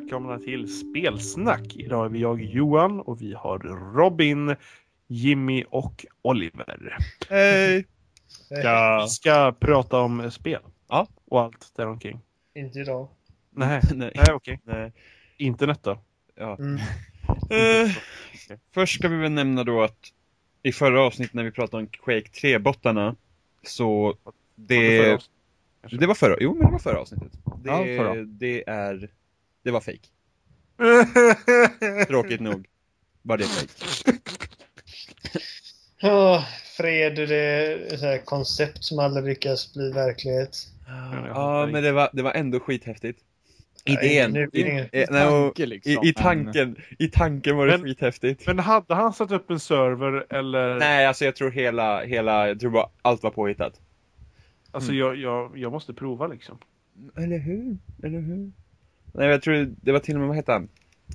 välkomna till Spelsnack. Idag är vi jag Johan och vi har Robin, Jimmy och Oliver. Hej! Ska, vi ska prata om spel. Ja. Och allt däromkring. Inte idag. Nej, Nej. nej okej. Nej. Internet då? Ja. Mm. Eh, först ska vi väl nämna då att i förra avsnittet när vi pratade om Quake 3-bottarna så det... Kanske. Det var förra, jo men det var förra avsnittet. Det, Ja, förra. det är, det var fake. Tråkigt nog var det fake. Åh, fred, det är ett koncept som aldrig lyckas bli verklighet. Ja, fattar men det var, det var ändå skithäftigt. Nej, Idén. nu i, tanke, liksom, i, I tanken, i tanken var det Men- skithäftigt. Men hade han satt upp en server eller? Nej, alltså jag tror hela, hela, jag tror bara allt var påhittat. Alltså Mm. jag, jag, jag måste prova liksom. Eller hur? Eller hur? Nej, jag tror det var till och med, vad heter han?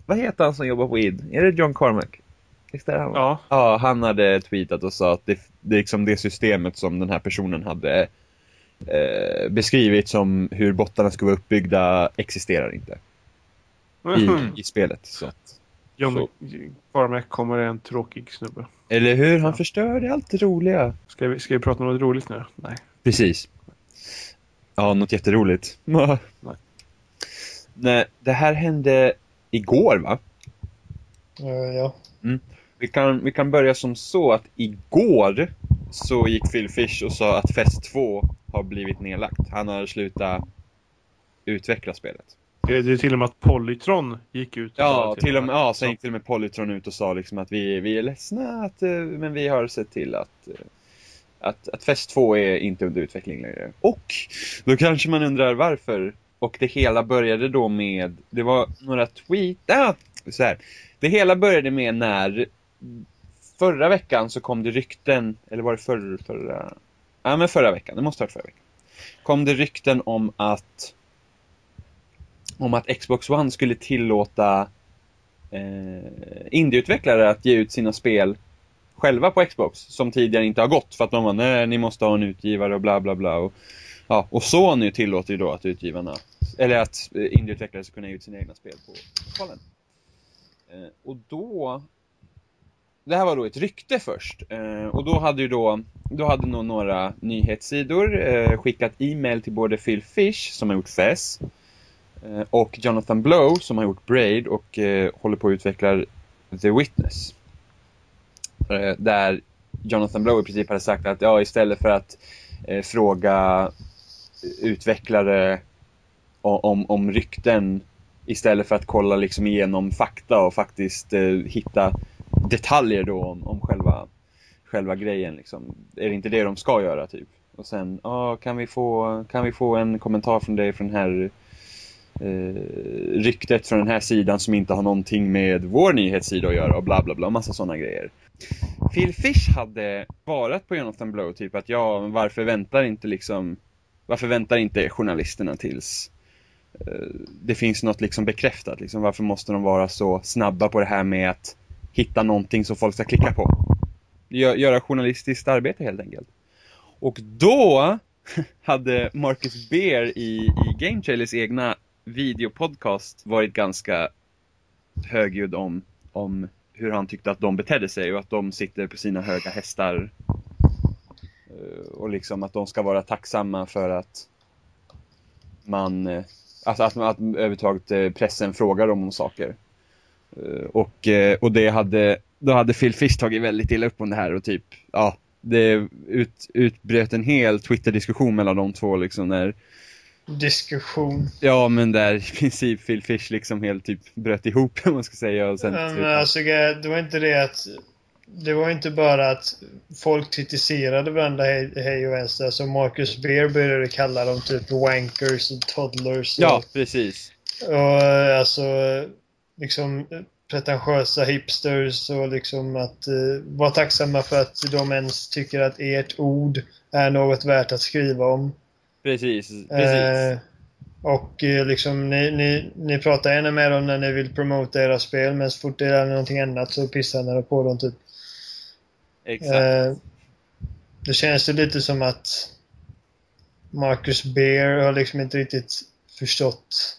Vad heter han som jobbar på id? Är det John Carmack? Visst är det han? Ja. Ja, han hade tweetat och sa att det, det, liksom det systemet som den här personen hade eh, beskrivit som hur bottarna ska vara uppbyggda existerar inte i, i spelet. Så. att- John Carmack kommer är en tråkig snubbe. Eller hur? Han Ja. förstörde allt det roliga. Ska vi, ska vi prata om något roligt nu? Nej. Precis. Ja, något jätteroligt. Nej. Nej, det här hände igår va? Ja. Vi kan, vi kan börja som så att igår så gick Phil Fish och sa att Fest 2 har blivit nedlagt. Han har slutat utveckla spelet. Det det är till och med att Polytron gick ut. och Ja, att- till och med, ja, sen gick till och med Polytron ut och sa liksom att vi, vi är ledsna att, eh, men vi har sett till att, eh, att, att Fest 2 är inte under utveckling längre. Och då kanske man undrar varför. Och det hela började då med, det var några tweet, ah, så här. Det hela började med när förra veckan så kom det rykten, eller var det förra, förra, ja men förra veckan, det måste ha varit förra veckan. Kom det rykten om att om att Xbox One skulle tillåta eh, indieutvecklare att ge ut sina spel själva på Xbox som tidigare inte har gått för att de var nej, ni måste ha en utgivare och bla bla bla och, ja, och Sony tillåter ju då att utgivarna eller att eh, indieutvecklare ska kunna ge ut sina egna spel på konsolen. Eh, och då det här var då ett rykte först eh, och då hade ju då då hade nog några nyhetssidor eh, skickat e-mail till både Phil Fish som har gjort FES Eh, och Jonathan Blow som har gjort Braid och eh, håller på att utveckla The Witness. Eh, där Jonathan Blow i princip hade sagt att ja, istället för att eh, fråga utvecklare om, om rykten istället för att kolla liksom igenom fakta och faktiskt eh, hitta detaljer då om, om själva, själva grejen liksom. Är det inte det de ska göra typ? Och sen, ja, kan vi få, kan vi få en kommentar från dig från den här eh, ryktet från den här sidan som inte har någonting med vår nyhetssida att göra och bla bla bla, massa sådana grejer. Phil Fish hade svarat på Jonathan Blow typ att ja, varför väntar inte liksom varför väntar inte journalisterna tills eh, det finns något liksom bekräftat liksom, varför måste de vara så snabba på det här med att hitta någonting som folk ska klicka på? Göra journalistiskt arbete helt enkelt. Och då hade Marcus Beer i, i Game Trailers egna videopodcast varit ganska högljudd om, om hur han tyckte att de betedde sig och att de sitter på sina höga hästar. Eh, Och liksom att de ska vara tacksamma för att man, eh, alltså att, att överhuvudtaget eh, pressen frågar dem om saker. Och, och det hade, då hade Phil Fish tagit väldigt illa upp om det här och typ, ja, det ut, utbröt en hel Twitter-diskussion mellan de två liksom när Diskussion. Ja, men där i princip Phil Fish liksom helt typ bröt ihop, om man ska säga. Och sen, Ja, men alltså, det var inte det att... Det var inte bara att folk kritiserade varandra hej, hej och vänster. Alltså Marcus Beer började kalla dem typ wankers och toddlers. Och, ja, precis. och alltså liksom pretentiösa hipsters och liksom att uh, vara tacksamma för att de ens tycker att ert ord är något värt att skriva om. Precis, precis. Eh, och eh, liksom ni, ni, ni pratar gärna med dem när ni vill promota era spel men så fort det är någonting annat så pissar ni på dem typ. Exakt. Eh, det känns ju lite som att Marcus Beer har liksom inte riktigt förstått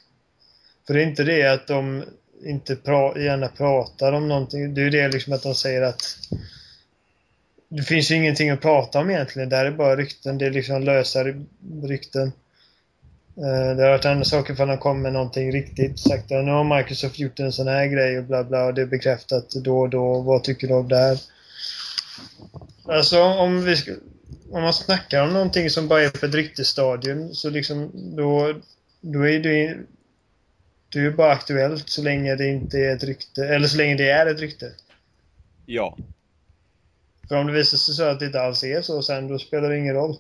För det är inte det att de inte pra gärna pratar om någonting. Det är ju det liksom att de säger att det finns ju ingenting att prata om egentligen. Det här är bara rykten. Det är liksom lösa rykten. Eh, det har varit andra saker för de kom med någonting riktigt. Sagt att nu har Microsoft gjort en sån här grej och bla bla och det är bekräftat då och då. Vad tycker du om det här? Alltså om vi ska, om man snackar om någonting som bara är på ett ryktesstadium så liksom då, då är det det är ju bara aktuellt så länge det inte är ett rykte, eller så länge det är ett rykte. Ja. För om det visar sig så att det inte alls är så sen, då spelar det ingen roll.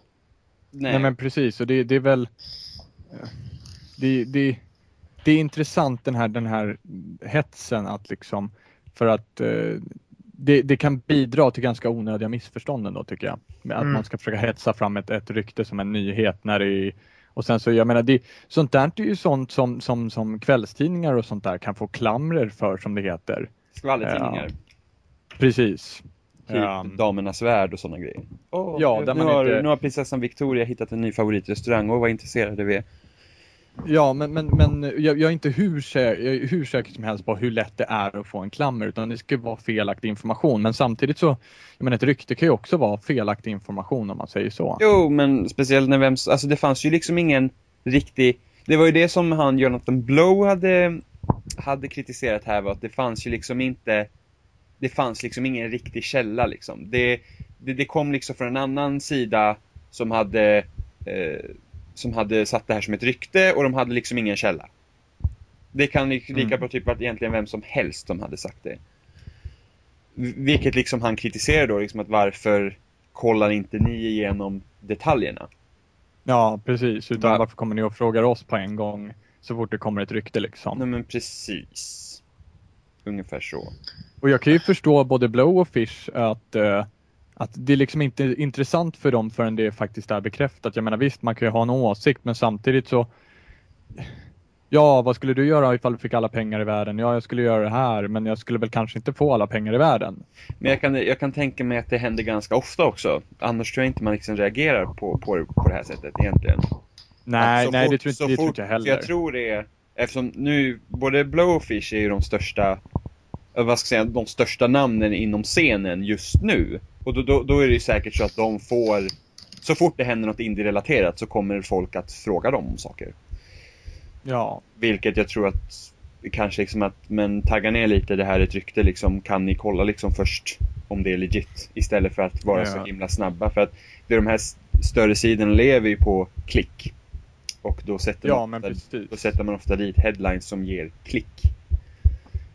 Nej, Nej men precis, och det, det är väl det, det, det är intressant den här, den här hetsen att liksom för att eh, det, det, kan bidra till ganska onödiga missförstånd ändå tycker jag. Att mm. man ska försöka hetsa fram ett, ett rykte som en nyhet när det är och sen så, jag menar, det, sånt där är ju sånt som, som, som kvällstidningar och sånt där kan få klamrer för som det heter. Skvallertidningar. Ja, precis. Typ um, Damernas Värld och sådana grejer. Oh, ja, nu, nu, har, inte... nu har prinsessan Victoria hittat en ny favoritrestaurang och vad intresserade vi är. Ja, men, men, men jag, jag är inte hur, säker, hur säker som helst på hur lätt det är att få en klammer utan det ska vara felaktig information. Men samtidigt så, jag menar ett rykte kan ju också vara felaktig information om man säger så. Jo, men speciellt när vem, alltså det fanns ju liksom ingen riktig, det var ju det som han Jonathan Blow hade, hade kritiserat här var att det fanns ju liksom inte, det fanns liksom ingen riktig källa liksom. Det, det, det kom liksom från en annan sida som hade eh, som hade satt det här som ett rykte och de hade liksom ingen källa. Det kan lika mm. bra typ varit egentligen vem som helst som hade sagt det. Vilket liksom han kritiserar då, liksom att varför kollar inte ni igenom detaljerna? Ja, precis. Utan Va varför kommer ni och frågar oss på en gång så fort det kommer ett rykte liksom? Nej men precis. Ungefär så. Och jag kan ju förstå både Blow och Fish att uh, att det är liksom inte intressant för dem förrän det faktiskt är bekräftat. Jag menar visst, man kan ju ha en åsikt men samtidigt så Ja, vad skulle du göra ifall du fick alla pengar i världen? Ja, jag skulle göra det här, men jag skulle väl kanske inte få alla pengar i världen. Men jag kan, jag kan tänka mig att det händer ganska ofta också. Annars tror jag inte man liksom reagerar på, på, på det här sättet egentligen. Nej, nej fort, det, tror, inte, det fort, tror inte jag heller. Jag tror det är, eftersom nu, både Blowfish är ju de största, vad ska jag säga, de största namnen inom scenen just nu. Och då, då, då, är det säkert så att de får, så fort det händer något indie-relaterat så kommer folk att fråga dem om saker. Ja. Vilket jag tror att, kanske liksom att, men tagga ner lite, det här är ett rykte liksom, kan ni kolla liksom först om det är legit? Istället för att vara ja. så himla snabba. För att det är de här större sidorna lever ju på klick. Och då sätter, ja, man, ofta, då sätter man ofta dit headlines som ger klick.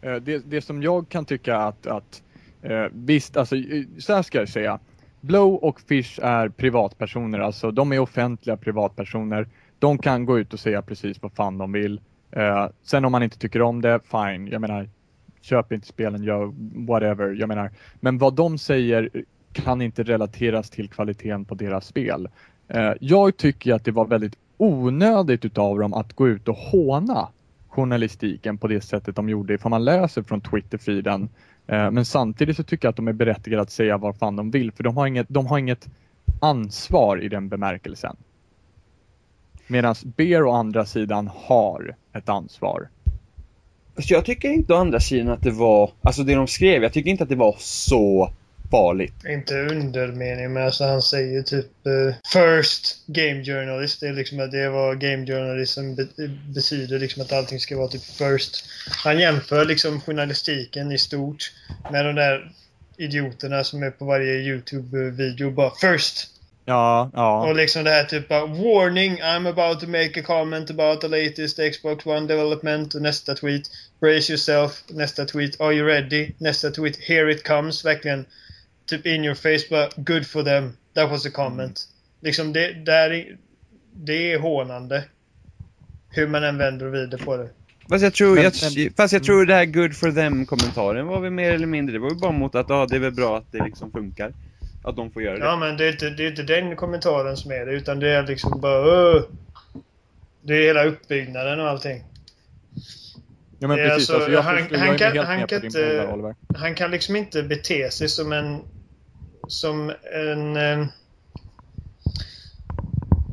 Eh, det, det som jag kan tycka att, att Eh, visst, alltså så här ska jag säga. Blow och Fish är privatpersoner, alltså de är offentliga privatpersoner. De kan gå ut och säga precis vad fan de vill. Eh, sen om man inte tycker om det, fine. Jag menar, köp inte spelen, gör whatever. Jag menar, men vad de säger kan inte relateras till kvaliteten på deras spel. Eh, jag tycker att det var väldigt onödigt utav dem att gå ut och håna journalistiken på det sättet de gjorde ifall man läser från Twitter-feeden eh, men samtidigt så tycker jag att de är berättigade att säga vad fan de vill för de har inget, de har inget ansvar i den bemärkelsen. Medan Bear å andra sidan har ett ansvar. Jag tycker inte å andra sidan att det var, alltså det de skrev, jag tycker inte att det var så farligt. Inte undermening, men alltså han säger typ uh, First Game Journalist. Det är liksom att det är vad Game Journalism be betyder. Liksom att allting ska vara typ first. Han jämför liksom journalistiken i stort med de där idioterna som är på varje YouTube-video bara First! Ja, ja. Och liksom det här typ bara Warning! I'm about to make a comment about the latest Xbox One development. Nästa tweet. Brace yourself. Nästa tweet. Are you ready? Nästa tweet. Here it comes. Verkligen typ in your face bara good for them. That was a comment. Mm. Liksom det, där, det är hånande. Hur man än vänder och vrider på det. Fast jag tror, men, jag, men, fast jag tror det här good for them-kommentaren var väl mer eller mindre, det var ju bara mot att ah, det är väl bra att det liksom funkar. Att de får göra det. Ja men det är inte, det är inte den kommentaren som är det, utan det är liksom bara uh, Det är hela uppbyggnaden och allting. Ja men precis, alltså, alltså jag, han, han, kan, han, kan inte, han kan liksom inte bete sig som en som en... Eh,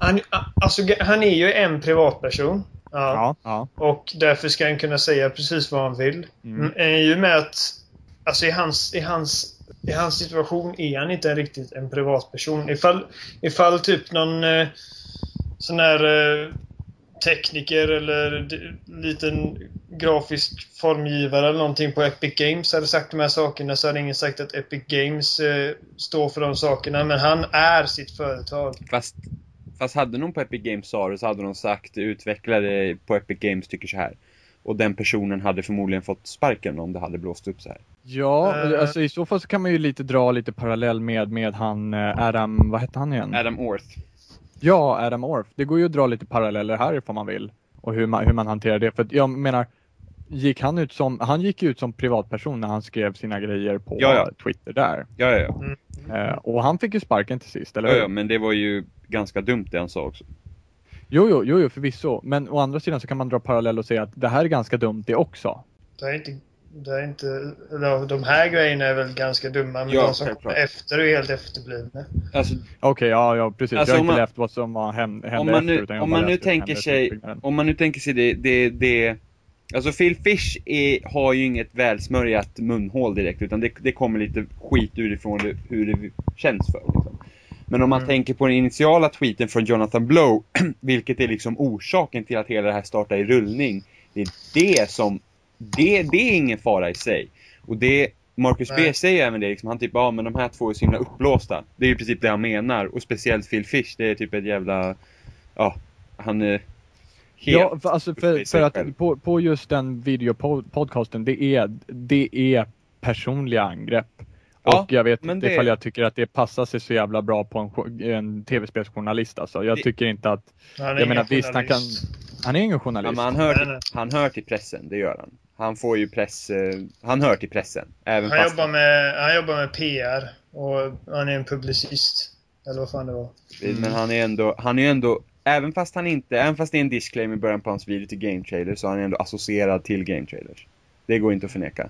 han, alltså, han är ju en privatperson. Ja, ja. Och därför ska han kunna säga precis vad han vill. Mm. Mm. I och med att alltså i, hans, i, hans, i hans situation är han inte riktigt en privatperson. Ifall, ifall typ någon eh, sån här eh, tekniker eller liten grafisk formgivare eller någonting på Epic Games hade sagt de här sakerna så hade ingen sagt att Epic Games eh, står för de sakerna. Men han är sitt företag. Fast, fast hade någon på Epic Games sa det så hade de sagt utvecklare på Epic Games tycker så här. Och den personen hade förmodligen fått sparken om det hade blåst upp så här. Ja, Eh. alltså i så fall så kan man ju lite dra lite parallell med, med han eh, Adam, vad hette han igen? Adam Orth. Ja, Adam Orff. Det går ju att dra lite paralleller här ifall man vill. Och hur man, hur man hanterar det. För jag menar, gick han ut som, han gick ut som privatperson när han skrev sina grejer på Ja, ja. Twitter där. Ja, ja, ja. Mm. Eh, och han fick ju sparken till sist, eller ja, hur? ja. Men det var ju ganska dumt det han sa också. Jo, jo, jo, jo, förvisso. Men å andra sidan så kan man dra parallell och säga att det här är ganska dumt det också. Det är inte... Det är inte eller, de här grejerna är väl ganska dumma, men Ja, de som självklart. kommer efter är helt efterblivna. Alltså, Okej, ja, ja, precis. Alltså, jag har inte man- levt vad som hände om man efter, nu, jag om man nu tänker sig, om man nu tänker sig det, det, det Alltså Phil Fish är, har ju inget välsmörjat munhål direkt utan det, det kommer lite skit urifrån det, hur det känns för liksom. Men om man Mm. tänker på den initiala tweeten från Jonathan Blow, vilket är liksom orsaken till att hela det här startar i rullning. Det är det som, det, det är ingen fara i sig. Och det, Marcus B Nej. säger även det, liksom, han typ, ja men de här två är så himla uppblåsta. Det är ju i princip det han menar, och speciellt Phil Fish, det är typ ett jävla, ja, han är helt Ja, för, alltså för, för att på, på just den videopodcasten, det är, det är personliga angrepp. Ja, och jag vet inte det- ifall jag tycker att det passar sig så jävla bra på en, en tv-spelsjournalist alltså. Jag Det- tycker inte att, Han är jag ingen menar visst han kan, han är ingen Ja, journalist. men han, hör till, han hör till pressen, det gör han. Han får ju press, eh, han hör till pressen. Även Han fast jobbar, med, han jobbar med PR och han är en publicist. Eller vad fan det var. Men han är ändå, han är ändå, även fast han inte, även fast det är en disclaimer i början på hans video till Game Trailer så är han ändå associerad till Game Trailers. Det går inte att förneka.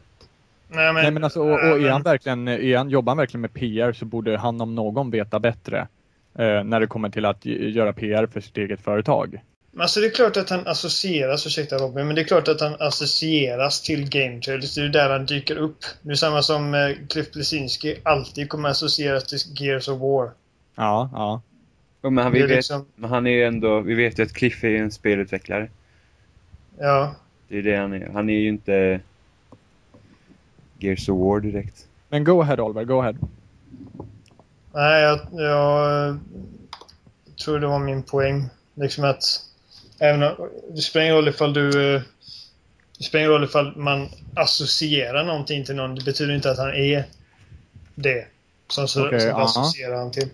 Nej men, Nej men alltså, och, och är han verkligen, är han, jobbar han verkligen med PR så borde han om någon veta bättre. Eh, när det kommer till att göra PR för sitt eget företag. Men Alltså det är klart att han associeras, ursäkta Robin, men det är klart att han associeras till Game Trailers. Det är ju där han dyker upp. Det är samma som eh, Cliff Blesinski alltid kommer associeras till Gears of War. Ja, ja. Men han, vi är vet, liksom, men han är ju ändå, vi vet ju att Cliff är en spelutvecklare. ja. Det är det han är. Han är ju inte Gears of War direkt. Men go ahead Oliver, go ahead. Nej, jag, jag eh, tror det var min poäng. Liksom att även om, det spelar ingen roll ifall du... eh, Det spelar ingen roll ifall man associerar någonting till någon. Det betyder inte att han är det. Som, så, Okej, som associerar han till.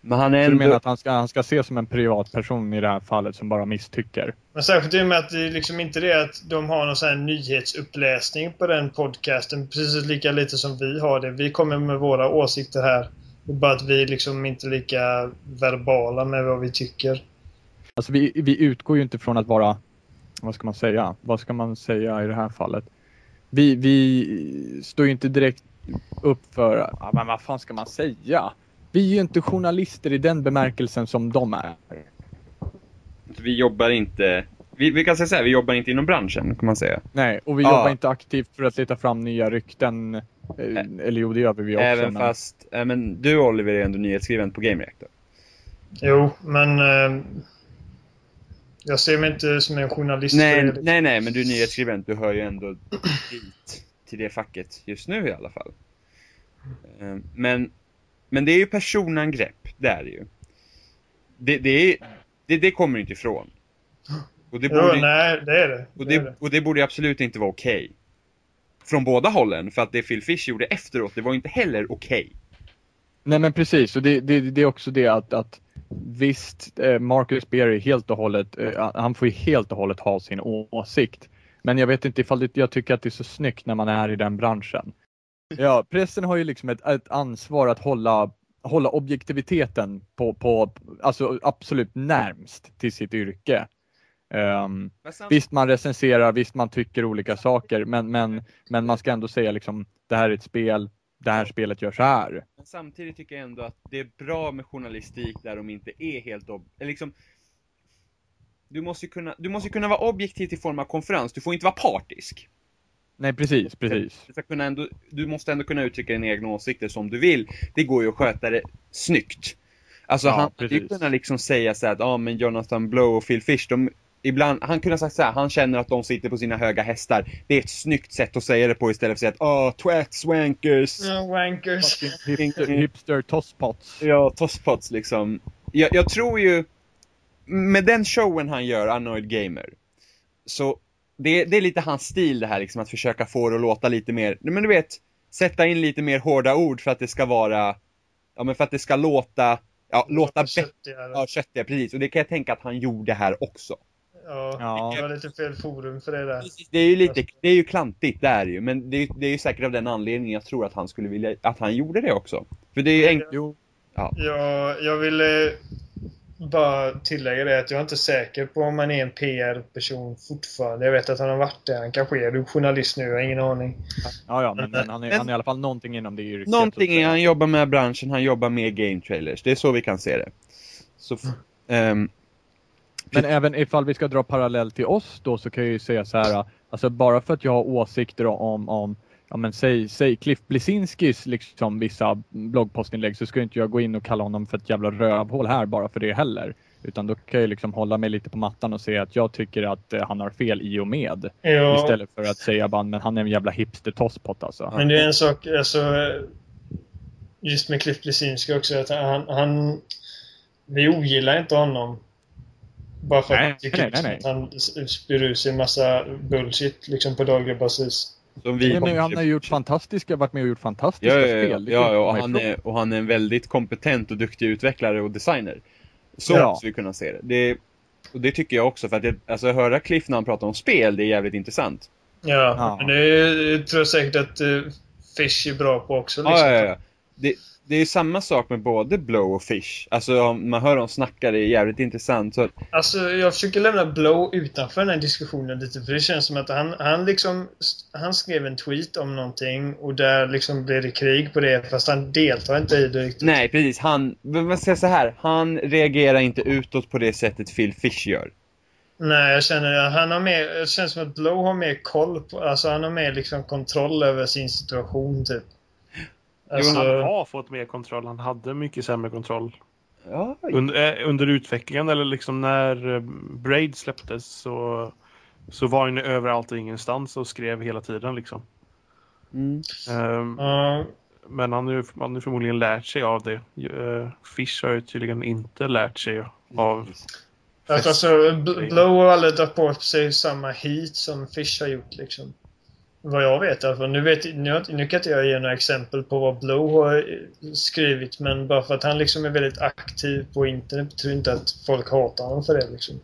Men han är Så du ändå... menar att han ska, han ska ses som en privatperson i det här fallet som bara misstycker? Men särskilt i och med att det är liksom inte det att de har någon sån här nyhetsuppläsning på den podcasten. Precis lika lite som vi har det. Vi kommer med våra åsikter här. Bara att vi liksom inte är lika verbala med vad vi tycker. Alltså vi, vi utgår ju inte från att vara, vad ska man säga, vad ska man säga i det här fallet? Vi, vi står ju inte direkt upp för, ja, men vad fan ska man säga? Vi är ju inte journalister i den bemärkelsen som de är. Vi jobbar inte... Vi, vi kan säga så här, vi jobbar inte inom branschen, kan man säga. Nej, och vi Ja. jobbar inte aktivt för att leta fram nya rykten. Eh, Eller jo, det gör vi också. Även men... fast... Äh, men du Oliver är ändå nyhetsskribent på Game Reactor. Jo, men... Jag ser mig inte som en journalist. Nej, nej, nej, men du är nyhetsskribent. Du hör ju ändå dit till det facket just nu i alla fall. Eh, Men, men det är ju personangrepp, det är det ju. Det, det, är, det, det kommer inte ifrån. Och det Jo, borde, nej, det är det. och det, det, och det borde absolut inte vara okej. Från båda hållen, för att det Phil Fish gjorde efteråt, det var inte heller okej. Nej men precis, och det, det, det är också det att, att visst, eh, Marcus Berry helt och hållet, eh, han får ju helt och hållet ha sin åsikt. Men jag vet inte ifall det, jag tycker att det är så snyggt när man är i den branschen. Ja, pressen har ju liksom ett, ett ansvar att hålla, hålla objektiviteten på, på, alltså absolut närmst till sitt yrke. Ehm, visst man recenserar, visst man tycker olika saker, men, men, men man ska ändå säga liksom, det här är ett spel, det här spelet gör så här. Men samtidigt tycker jag ändå att det är bra med journalistik där de inte är helt ob- liksom du måste ju kunna, du måste kunna vara objektiv i form av konferens, du får inte vara partisk. Nej, precis, precis. Du, ska kunna ändå, du måste ändå kunna uttrycka dina egna åsikter som du vill. Det går ju att sköta det snyggt. Alltså Ja, han hade ju precis. kunnat liksom säga så här att, ja ah, men Jonathan Blow och Phil Fish, de, ibland, han kunde ha sagt så här, han känner att de sitter på sina höga hästar. Det är ett snyggt sätt att säga det på istället för att säga att, åh, twat, swankers. Ja, wankers. Hipster, hipster tosspots. Ja, tosspots liksom. Jag, jag tror ju, med den showen han gör, Annoyed Gamer, så det, det är lite hans stil det här liksom, att försöka få det att låta lite mer, men du vet, sätta in lite mer hårda ord för att det ska vara, ja men för att det ska låta, ja, låta bättre, ja, köttiga, precis. Och det kan jag tänka att han gjorde här också. Ja, Ja. det var lite fel forum för det där. Det är ju lite, det är ju klantigt, det är ju, men det är, det är ju säkert av den anledningen jag tror att han skulle vilja, att han gjorde det också. För det är ju enkelt, Jo, Jag, jag ville bara tillägga det att jag är inte säker på om han är en PR-person fortfarande. Jag vet att han har varit det. Han kanske är journalist nu, jag har ingen aning. ja, ja, men, men han, är, Men- han är i alla fall någonting inom det yrket. Någonting är han jobbar med branschen, han jobbar med game trailers. Det är så vi kan se det. Så, ehm, Men även ifall vi ska dra parallell till oss då så kan jag ju säga så här, alltså bara för att jag har åsikter om, om ja men säg, säg Cliff Blesinskis liksom vissa bloggpostinlägg så ska inte jag gå in och kalla honom för ett jävla rövhål här bara för det heller. Utan då kan jag liksom hålla mig lite på mattan och säga att jag tycker att eh, han har fel i och med. Ja, Istället för att säga bara, men han är en jävla hipster tosspot alltså. men det är en sak, alltså, just med Cliff Blesinski också, att han, han... Vi ogillar inte honom. Bara för Nej, att nej, nej, nej. han spyr ut sig en massa bullshit liksom på daglig basis. som vi Nej, men han har gjort fantastiska, varit med och gjort Ja, fantastiska ja, ja, spel. Ja, kan ja, inte och, han är, och han är en väldigt kompetent och duktig utvecklare och designer. Så Ja. måste vi kunna se det. det. Och det tycker jag också, för att det, alltså, höra Cliff när han pratar om spel, det är jävligt intressant. Ja, Ja. men det är, jag tror säkert att uh, Fish är bra på också. Liksom. Ja, ja, ja. Det, det är ju samma sak med både Blow och Fish. Alltså man hör dem snacka, det är jävligt intressant. Så, Alltså, jag försöker lämna Blow utanför den här diskussionen lite, för det känns som att han, han liksom, han skrev en tweet om någonting och där liksom blev det krig på det, fast han deltar inte i det riktigt. nej, precis. Han, man säger så här, han reagerar inte utåt på det sättet Phil Fish gör. Nej, jag känner han har mer, det känns som att Blow har mer koll på, alltså han har mer liksom kontroll över sin situation typ. Alltså, Han har fått mer kontroll. Han hade mycket sämre kontroll. Ja, Under, eh, under utvecklingen eller liksom när eh, Braid släpptes så, så var han överallt och ingenstans och skrev hela tiden liksom. mm. Ehm, ja, Men han har ju han har ju förmodligen lärt sig av det. Eh, Fish har ju tydligen inte lärt sig av... att alltså, Bl- Blow har aldrig dragit på sig samma heat som Fish har gjort liksom. Vad jag vet i alla fall. Nu, vet, nu, nu kan inte jag ge några exempel på vad Blow har eh, skrivit, men bara för att han liksom är väldigt aktiv på internet betyder inte att folk hatar honom för det liksom.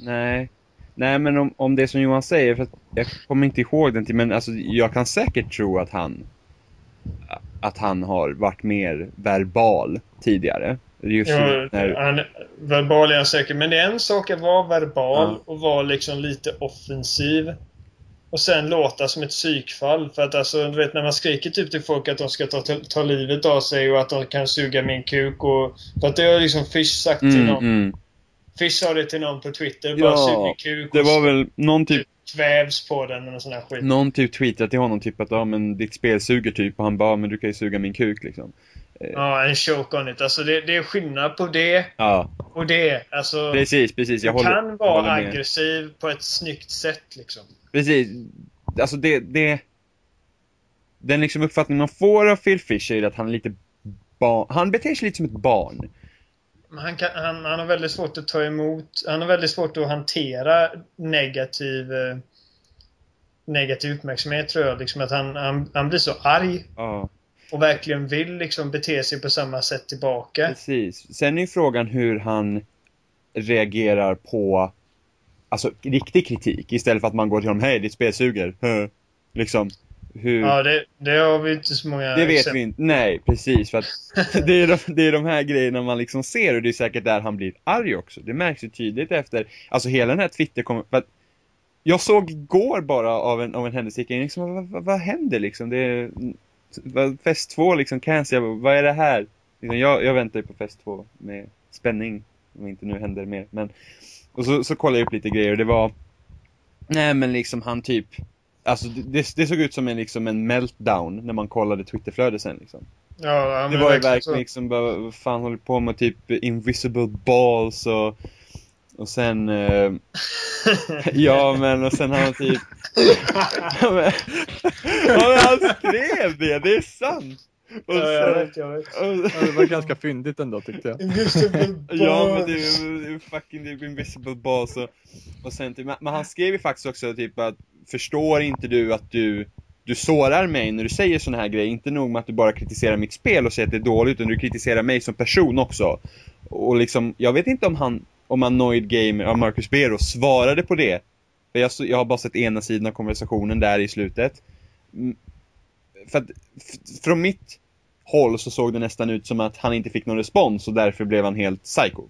Nej. Nej, men om, om det som Johan säger, för jag kommer inte ihåg den till, men alltså jag kan säkert tro att han att han har varit mer verbal tidigare. Just Ja, när, han, verbal är han säker, men det är en sak att vara verbal Ja. och vara liksom lite offensiv. Och sen låta som ett psykfall. För att alltså, du vet när man skriker typ till folk att de ska ta, ta livet av sig och att de kan suga min kuk och... För att det har liksom Fish sagt till mm, någon. mm. Fish sa det till någon på Twitter. Ja, bara sug min kuk Det var väl någon typ, kvävs på den eller sån här skit. någon typ tweetade till honom typ att ja men ditt spel suger typ och han bara men du kan ju suga min kuk liksom. Ja, en choke on it. Alltså det, det är skillnad på det Ja, och det. Alltså, precis, precis. Jag du håller, kan vara håller aggressiv på ett snyggt sätt liksom. Precis. Alltså det, det... Den liksom uppfattning man får av Phil Fisher är att han är lite barn... Han beter sig lite som ett barn. Men Han, kan, han, han har väldigt svårt att ta emot, han har väldigt svårt att hantera negativ eh, negativ uppmärksamhet tror jag. Liksom att han, han, han blir så arg Ja, och verkligen vill liksom bete sig på samma sätt tillbaka. precis. Sen är ju frågan hur han reagerar på alltså riktig kritik istället för att man går till honom hej ditt spel suger. Liksom. Hur... Ja, det, det har vi inte så många Det vet exempel. vi inte. Nej, precis. För det, är de, det är de här grejerna man liksom ser och det är säkert där han blir arg också. Det märks ju tydligt efter, alltså hela den här Twitter kom, för att Jag såg igår bara av en, av en händelse, liksom, vad, vad, vad händer liksom? Det är, vad- fest två liksom, cancel, jag bara, vad är det här? Liksom, jag, jag väntar ju på fest två med spänning. Om inte nu händer mer. Men, och så, så kollade jag upp lite grejer och det var, nej men liksom han typ, alltså det, det såg ut som en, liksom en meltdown när man kollade Twitterflödet sen liksom. Ja, Det var ju verkligen så. liksom bara, vad fan håller på med typ invisible balls och och sen, eh, ja men och sen har han typ ja, men han skrev det, det är sant! Och Ja, jag vet, jag vet. Ja, det var ganska fyndigt ändå tyckte jag. Ja men det är ju fucking det är invisible balls och, och sen typ, men han skrev ju faktiskt också typ att Förstår inte du att du Du sårar mig när du säger såna här grejer, inte nog med att du bara kritiserar mitt spel och säger att det är dåligt utan du kritiserar mig som person också. Och liksom, jag vet inte om han Om Annoyed Gamer, av Marcus Bero svarade på det. För jag, så- jag har bara sett ena sidan av konversationen där i slutet För att, från mitt håll så såg det nästan ut som att han inte fick någon respons och därför blev han helt psycho.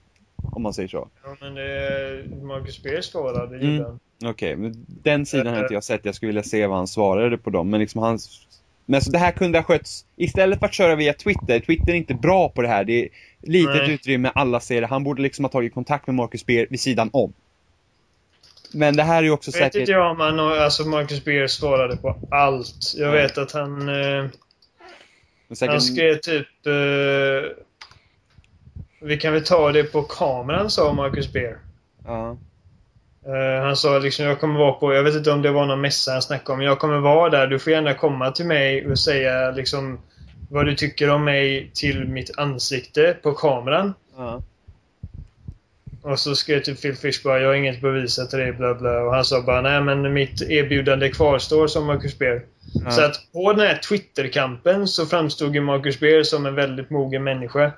Om man säger så. Ja, men det, Marcus Beer svarade Mm. gjorde han. Okej, men den sidan har inte jag sett. Jag skulle vilja se vad han svarade på dem. Men liksom hans... Men alltså det här kunde ha skötts... Istället för att köra via Twitter, Twitter är inte bra på det här. Det är litet Nej. utrymme, alla ser det. Han borde liksom ha tagit kontakt med Marcus Beer vid sidan om. Men det här är ju också Vet säkert... inte jag om han, alltså Marcus Beer svarade på allt. Jag vet att han... Eh, säkert... Han skrev typ... Eh, vi kan väl ta det på kameran, sa Marcus Beer. Ja. Eh, han sa liksom, jag kommer vara på, jag vet inte om det var någon mässa han snackade om, jag kommer vara där, du får gärna komma till mig och säga liksom vad du tycker om mig till mitt ansikte på kameran. ja. Och så skrev typ Phil Fish bara, jag har inget att bevisa till dig, bla bla. Och han sa bara, nej men mitt erbjudande kvarstår som Marcus Beer. Ja. Så att på den här Twitter-kampen så framstod ju Marcus Beer som en väldigt mogen människa.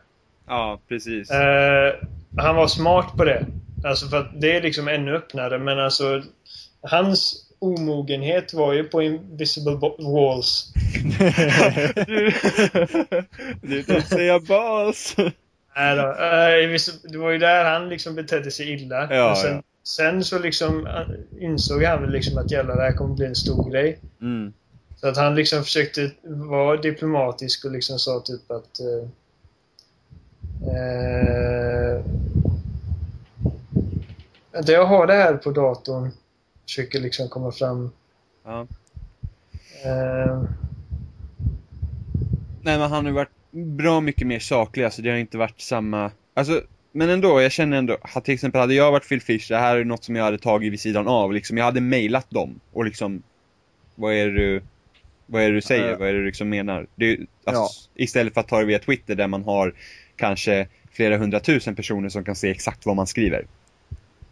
ja, precis. Eh, han var smart på det. Alltså för att det är liksom ännu öppnare, men alltså hans omogenhet var ju på Invisible Walls. du, du kan säga bas. Nej då, det var ju där han liksom betedde sig illa. Ja, sen, ja. sen så liksom eh, insåg han väl liksom att jävlar, det här kommer bli en stor grej. Mm. Så att han liksom försökte vara diplomatisk och liksom sa typ att eh, eh, att jag har det här på datorn. Försöker liksom komma fram. Ja. Eh, Nej men han har ju varit bra mycket mer saklig, alltså det har inte varit samma, alltså men ändå, jag känner ändå, att till exempel hade jag varit Phil Fish, det här är något som jag hade tagit vid sidan av, liksom jag hade mailat dem och liksom Vad är det du, vad är du säger, Eh. vad är det du liksom menar? Det, alltså, Istället för att ta det via Twitter där man har kanske flera hundratusen personer som kan se exakt vad man skriver.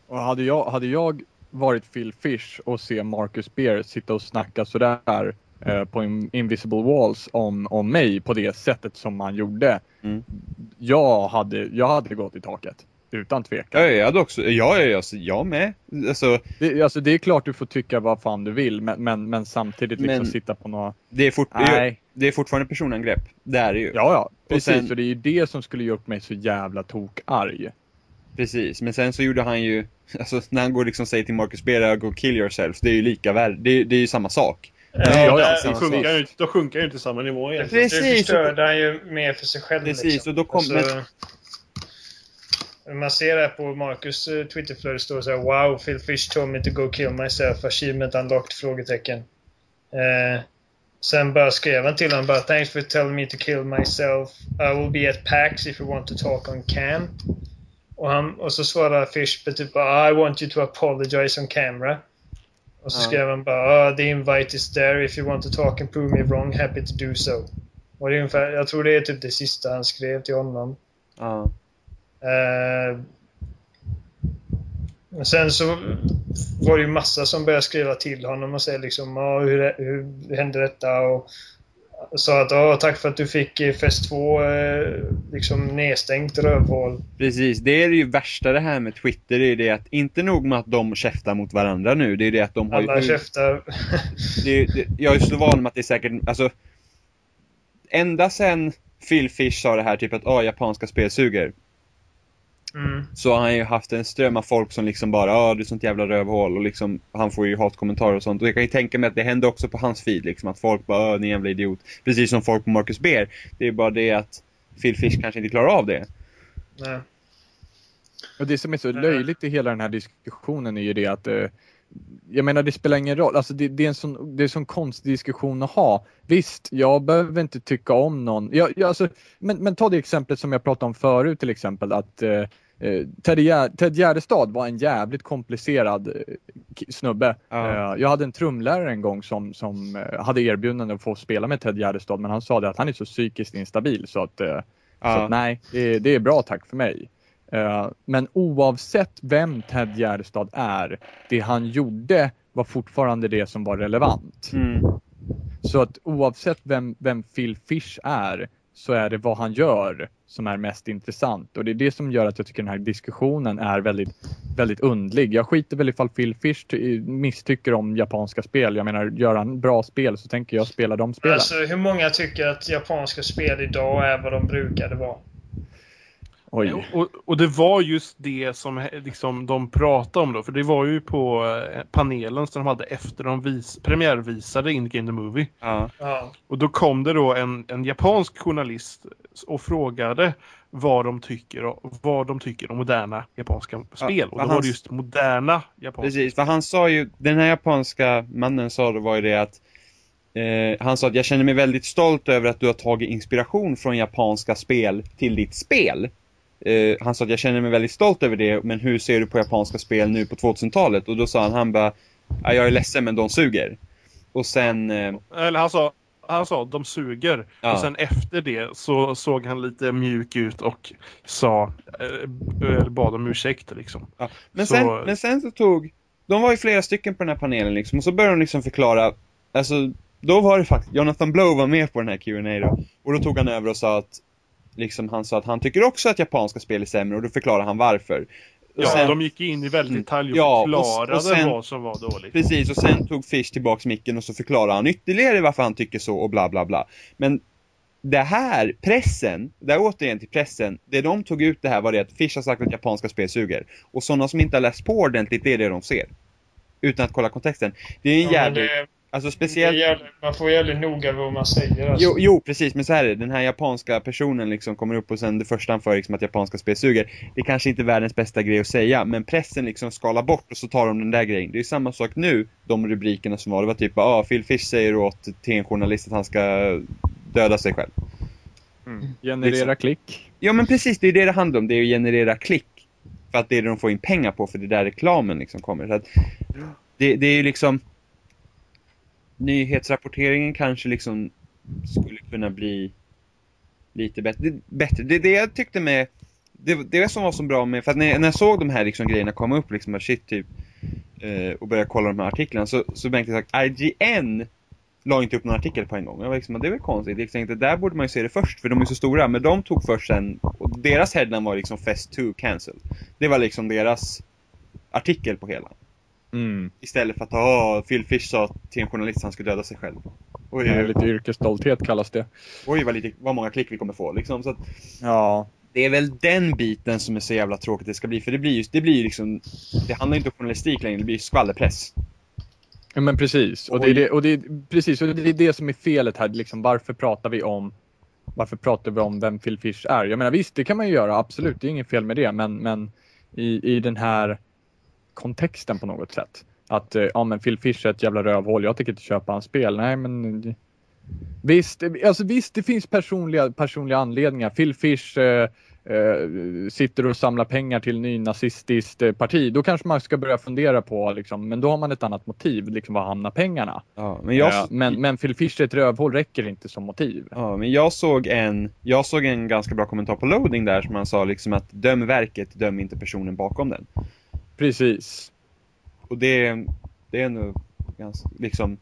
Och hade jag, hade jag varit Phil Fish och se Marcus Beer sitta och snacka sådär eh, på In- Invisible Walls om, om mig på det sättet som man gjorde. Mm. Jag, hade, jag hade gått i taket. Utan tvekan. Ja, jag hade också, ja, ja, alltså, jag med. Alltså, Det, alltså, det är klart du får tycka vad fan du vill men, men, men samtidigt liksom Men- sitta på något... det är, fort, Nej. det är fortfarande personangrepp. Det är det ju. Ja, ja. Precis. sen- Och det är ju det som skulle gjort mig så jävla tokarg. Precis, men sen så gjorde han ju, alltså när han går liksom och säger till Marcus Bera, go kill yourself, det är ju lika värre, det, det är ju samma sak. Ja, ja, där- precis. Då sjunker han ju- Då sjunker han ju till samma nivå igen. Precis. Det förstörde han ju mer för sig själv. Precis, liksom. och då kom- Man ser det på Marcus eh, Twitterflöde står så här Wow, Phil Fish told me to go kill myself. Achievement unlocked? Frågetecken. Eh, sen bara skrev han till honom bara Thanks for telling me to kill myself. I will be at PAX if you want to talk on cam. Och, han, och så svarade Fish på typ I want you to apologize on camera. Och så skrev han bara oh, The invite is there if you want to talk and prove me wrong, happy to do so. Och det är ungefär, jag tror det är typ det sista han skrev till honom. Ja. Eh, men sen så var det ju massa som började skriva till honom och säga liksom "Ja, hur, hur hände detta? Och sa att "Ja, tack för att du fick eh, Fest 2 eh, liksom nedstängt rövhål. Precis, det är det ju värsta det här med Twitter, det är det att inte nog med att de käftar mot varandra nu, det är det att de har Alla ju... käftar. Det, det, jag är så van med att det är säkert, alltså Ända sen Phil Fish sa det här typ att ah, japanska spel suger mm. Så har han ju haft en ström av folk som liksom bara ah, du är sånt jävla rövhål och liksom Han får ju hatkommentarer och sånt och jag kan ju tänka mig att det händer också på hans feed liksom att folk bara ah, ni jävla idiot Precis som folk på Marcus Beer Det är bara det att Phil Fish kanske inte klarar av det Nej. Och det som är så löjligt i hela den här diskussionen är ju det att eh, jag menar det spelar ingen roll, alltså det, det är en sån, det är en sån konstig diskussion att ha. Visst, jag behöver inte tycka om någon. Jag, jag, alltså, men, men ta det exemplet som jag pratade om förut till exempel att eh, Ted, Gär, Ted Gärdestad var en jävligt komplicerad eh, snubbe. Ja. Eh, jag hade en trumlärare en gång som, som eh, hade erbjudande att få spela med Ted Gärdestad men han sa det att han är så psykiskt instabil så att, eh, så Ja. att nej, det, det är bra tack för mig. Eh, men oavsett vem Ted Gärdestad är, det han gjorde var fortfarande det som var relevant. Mm. Så att oavsett vem, vem Phil Fish är, så är det vad han gör som är mest intressant. Och det är det som gör att jag tycker den här diskussionen är väldigt, väldigt undlig. Jag skiter väl ifall Phil Fish misstycker om japanska spel. Jag menar, gör han bra spel så tänker jag spela de spelen. Alltså hur många tycker att japanska spel idag är vad de brukade vara? Oj. Och, och det var just det som eh, liksom, de pratade om då. För det var ju på eh, panelen som de hade efter de vis, premiärvisade In Game the Movie. Ja. Ja. Och då kom det då en, en japansk journalist och frågade vad de tycker, och, vad de tycker om moderna japanska spel. Och vad då var hans- det just moderna japanska Precis, för han sa ju, den här japanska mannen sa det var ju det att eh, han sa att jag känner mig väldigt stolt över att du har tagit inspiration från japanska spel till ditt spel. Eh, han sa att jag känner mig väldigt stolt över det, men hur ser du på japanska spel nu på 2000-talet? Och då sa han, han bara, ja, jag är ledsen men de suger. Och sen, eh, Eller han sa, han sa de suger. Ja. Och sen efter det så såg han lite mjuk ut och sa, eh, bad om ursäkt liksom. Ja, men, Så- sen, men sen så tog, de var ju flera stycken på den här panelen liksom, och så började de liksom förklara, alltså, då var det faktiskt, Jonathan Blow var med på den här Q&A då, och då tog han över och sa att, liksom han sa att han tycker också att japanska spel är sämre, och då förklarade han varför. Och Ja, sen- de gick in i väldigt detalj och Ja, och- förklarade och sen- vad som var dåligt. Precis, och sen tog Fish tillbaks micken och så förklarade han ytterligare varför han tycker så och bla bla bla. Men det här, pressen, där återigen till pressen, det de tog ut det här var det att Fish har sagt att japanska spel suger. Och sådana som inte har läst på ordentligt, det är det de ser. Utan att kolla kontexten. Det är en Ja, jävligt, det, alltså speciellt... gäller, man får jävligt noga vad man säger. Alltså. Jo, jo, precis, men så här är det. Den här japanska personen liksom kommer upp och sen det första han för liksom att japanska spel suger. Det är kanske inte är världens bästa grej att säga, men pressen liksom skalar bort och så tar de den där grejen. Det är samma sak nu, de rubrikerna som var. Det var typ, ah, Phil Fish säger åt till en journalist att han ska döda sig själv. Mm. Generera Liksom. klick. Ja, men precis, det är det det handlar om. Det är att generera klick. För att det är det de får in pengar på, för det är där reklamen liksom kommer. Så att, det, det är ju liksom... Nyhetsrapporteringen kanske liksom skulle kunna bli lite bättre. Det, bättre. det, det jag tyckte med... Det, det som var så bra med... För att när, när jag såg de här liksom grejerna komma upp, liksom, bara shit typ, eh, och började kolla de här artiklarna, så, så tänkte jag att IGN la inte upp någon artikel på en gång. Jag var liksom, det är väl konstigt. Jag tänkte, där borde man ju se det först, för de är så stora. Men de tog först sen, och deras headline var liksom Fest 2 cancelled. Det var liksom deras artikel på hela. Mm. Istället för att, åh, Phil Fish sa till en journalist att han skulle döda sig själv. Oj, oj, Lite yrkesstolthet kallas det. oj vad, lite, vad många klick vi kommer få liksom. Så att, Ja. det är väl den biten som är så jävla tråkigt det ska bli. För det blir ju, det blir ju liksom, det handlar inte om journalistik längre, det blir ju skvallerpress. Ja, men precis. Och det, är det, och det är precis. Och det är det som är felet här. Liksom, varför pratar vi om varför pratar vi om vem Phil Fish är? Jag menar visst, det kan man ju göra. Absolut, det är inget fel med det. Men, men i, i den här kontexten på något sätt. Att eh, ja, men Phil Fish är ett jävla rövhål. Jag tänker inte köpa hans spel. Nej, men visst, det- alltså visst, det finns personliga, personliga anledningar. Phil Fish eh, eh, sitter och samlar pengar till nynazistiskt eh, parti. Då kanske man ska börja fundera på, liksom, men då har man ett annat motiv. Liksom, var hamnar pengarna? Ja, men jag, Eh, men, men Phil Fish är ett rövhål räcker inte som motiv. Ja, men jag såg en, jag såg en ganska bra kommentar på loading där som han sa liksom att döm verket, döm inte personen bakom den. Precis. Och det, det är nog ganska, liksom,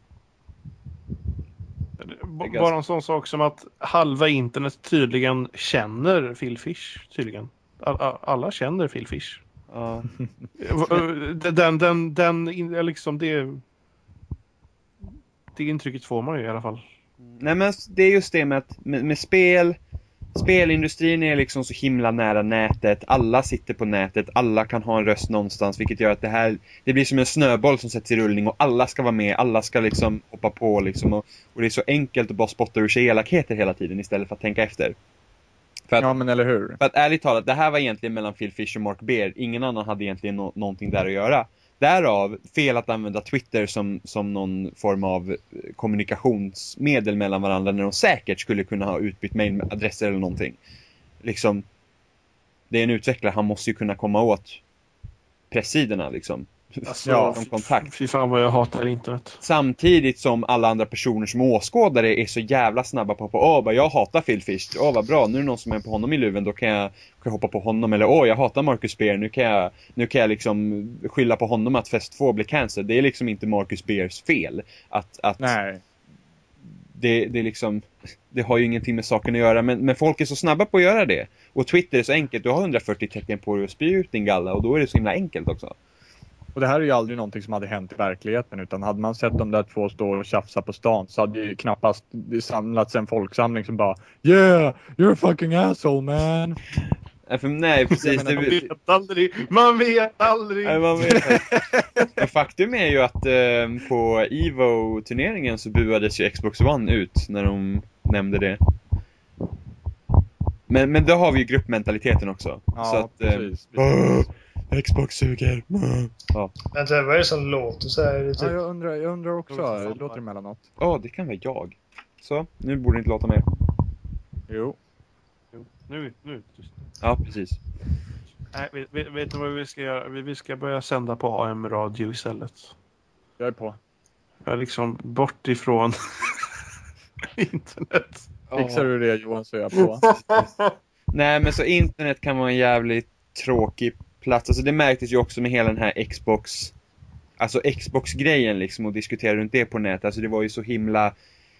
B- ganska- Bara en sån sak som att halva internet tydligen känner Phil Fish. Tydligen. All- all- Alla känner Phil Fish. ja, Den, den, den, in- liksom det... Det intrycket får man ju i alla fall. Nej men det är just det med att, med, med spel, spelindustrin är liksom så himla nära nätet, alla sitter på nätet, alla kan ha en röst någonstans, vilket gör att det här, det blir som en snöboll som sätts i rullning och alla ska vara med, alla ska liksom hoppa på liksom och, och det är så enkelt att bara spotta ur sig elakheter hela tiden istället för att tänka efter. För att, Ja men eller hur. för att ärligt talat, det här var egentligen mellan Phil Fish och Mark Beer. Ingen annan hade egentligen nå- någonting där att göra. Därav fel att använda Twitter som, som någon form av kommunikationsmedel mellan varandra när de säkert skulle kunna ha utbytt mailadresser eller någonting. Liksom, det är en utvecklare, han måste ju kunna komma åt pressidorna liksom. Alltså, Ja, som kontakt. Fy fan vad jag hatar internet. Samtidigt som alla andra personer som åskådare är så jävla snabba på att åh, bara, jag hatar Phil Fish, åh vad bra, nu är det någon som är på honom i luven, då kan jag, kan jag hoppa på honom, eller åh, jag hatar Marcus Beer, nu kan jag, nu kan jag liksom skylla på honom att Fest 2 blir cancelled. Det är liksom inte Marcus Beers fel. Att, att Nej. det, det är liksom, det har ju ingenting med saken att göra, men, men folk är så snabba på att göra det. Och Twitter är så enkelt, du har 140 tecken på dig att spy ut din galla, och då är det så himla enkelt också. Och det här är ju aldrig någonting som hade hänt i verkligheten utan hade man sett de där två stå och tjafsa på stan så hade ju knappast det samlats en folksamling som bara Yeah, you're a fucking asshole man. Nej, för, nej precis. Menar, Man det, vet aldrig, man vet aldrig. Nej, man vet. Men faktum är ju att eh, på Evo-turneringen så buades ju Xbox One ut när de nämnde det. Men, men då har vi ju gruppmentaliteten också. Ja, så att, eh, precis. "Åh, Xbox suger. Ja. Vänta, vad är det som låter så här? Det är Ja, Typ, jag undrar, jag undrar också, Låter fan låter det emellanåt? Åh, det kan vara jag. Så, nu borde det inte låta mer. Jo. Jo, Nu, nu. Ja, precis. Nej, vet, vet, vet du vad vi ska göra? Vi, vi ska börja sända på AM-radio istället. Jag är på. Jag är liksom bort ifrån internet. Fixar du det Johan så är jag på. Nej, men så internet kan vara en jävligt tråkig plats. Alltså det märktes ju också med hela den här Xbox, alltså Xbox-grejen liksom och diskutera runt det på nätet. Alltså det var ju så himla,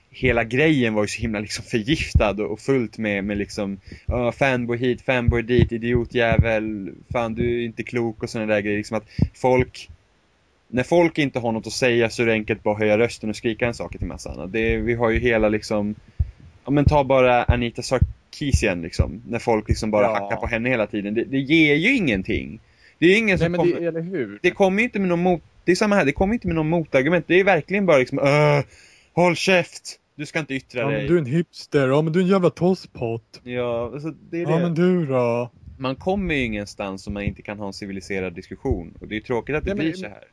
hela grejen var ju så himla liksom förgiftad och och fullt med, med liksom, uh, fanboy hit, fanboy dit, idiotjävel, fan du är inte klok och sådana där grejer. Liksom att folk, när folk inte har något att säga så är det enkelt bara att höja rösten och skrika en sak till massan. Det, vi har ju hela liksom, ja men ta bara Anita Sarkeesian liksom, när folk liksom bara Ja. hackar på henne hela tiden. Det, det ger ju ingenting. Det är ju ingen Nej som men kommer, det, eller hur? det kommer ju inte med någon mot, det är samma här, det kommer inte med någon motargument. Det är verkligen bara liksom, öh, håll käft! Du ska inte yttra Ja dig. men du är en hipster, ja men du är en jävla tosspott. Ja, alltså det är det. Ja men du då? Man kommer ju ingenstans om man inte kan ha en civiliserad diskussion. Och det är ju tråkigt att det Ja, men- blir så här.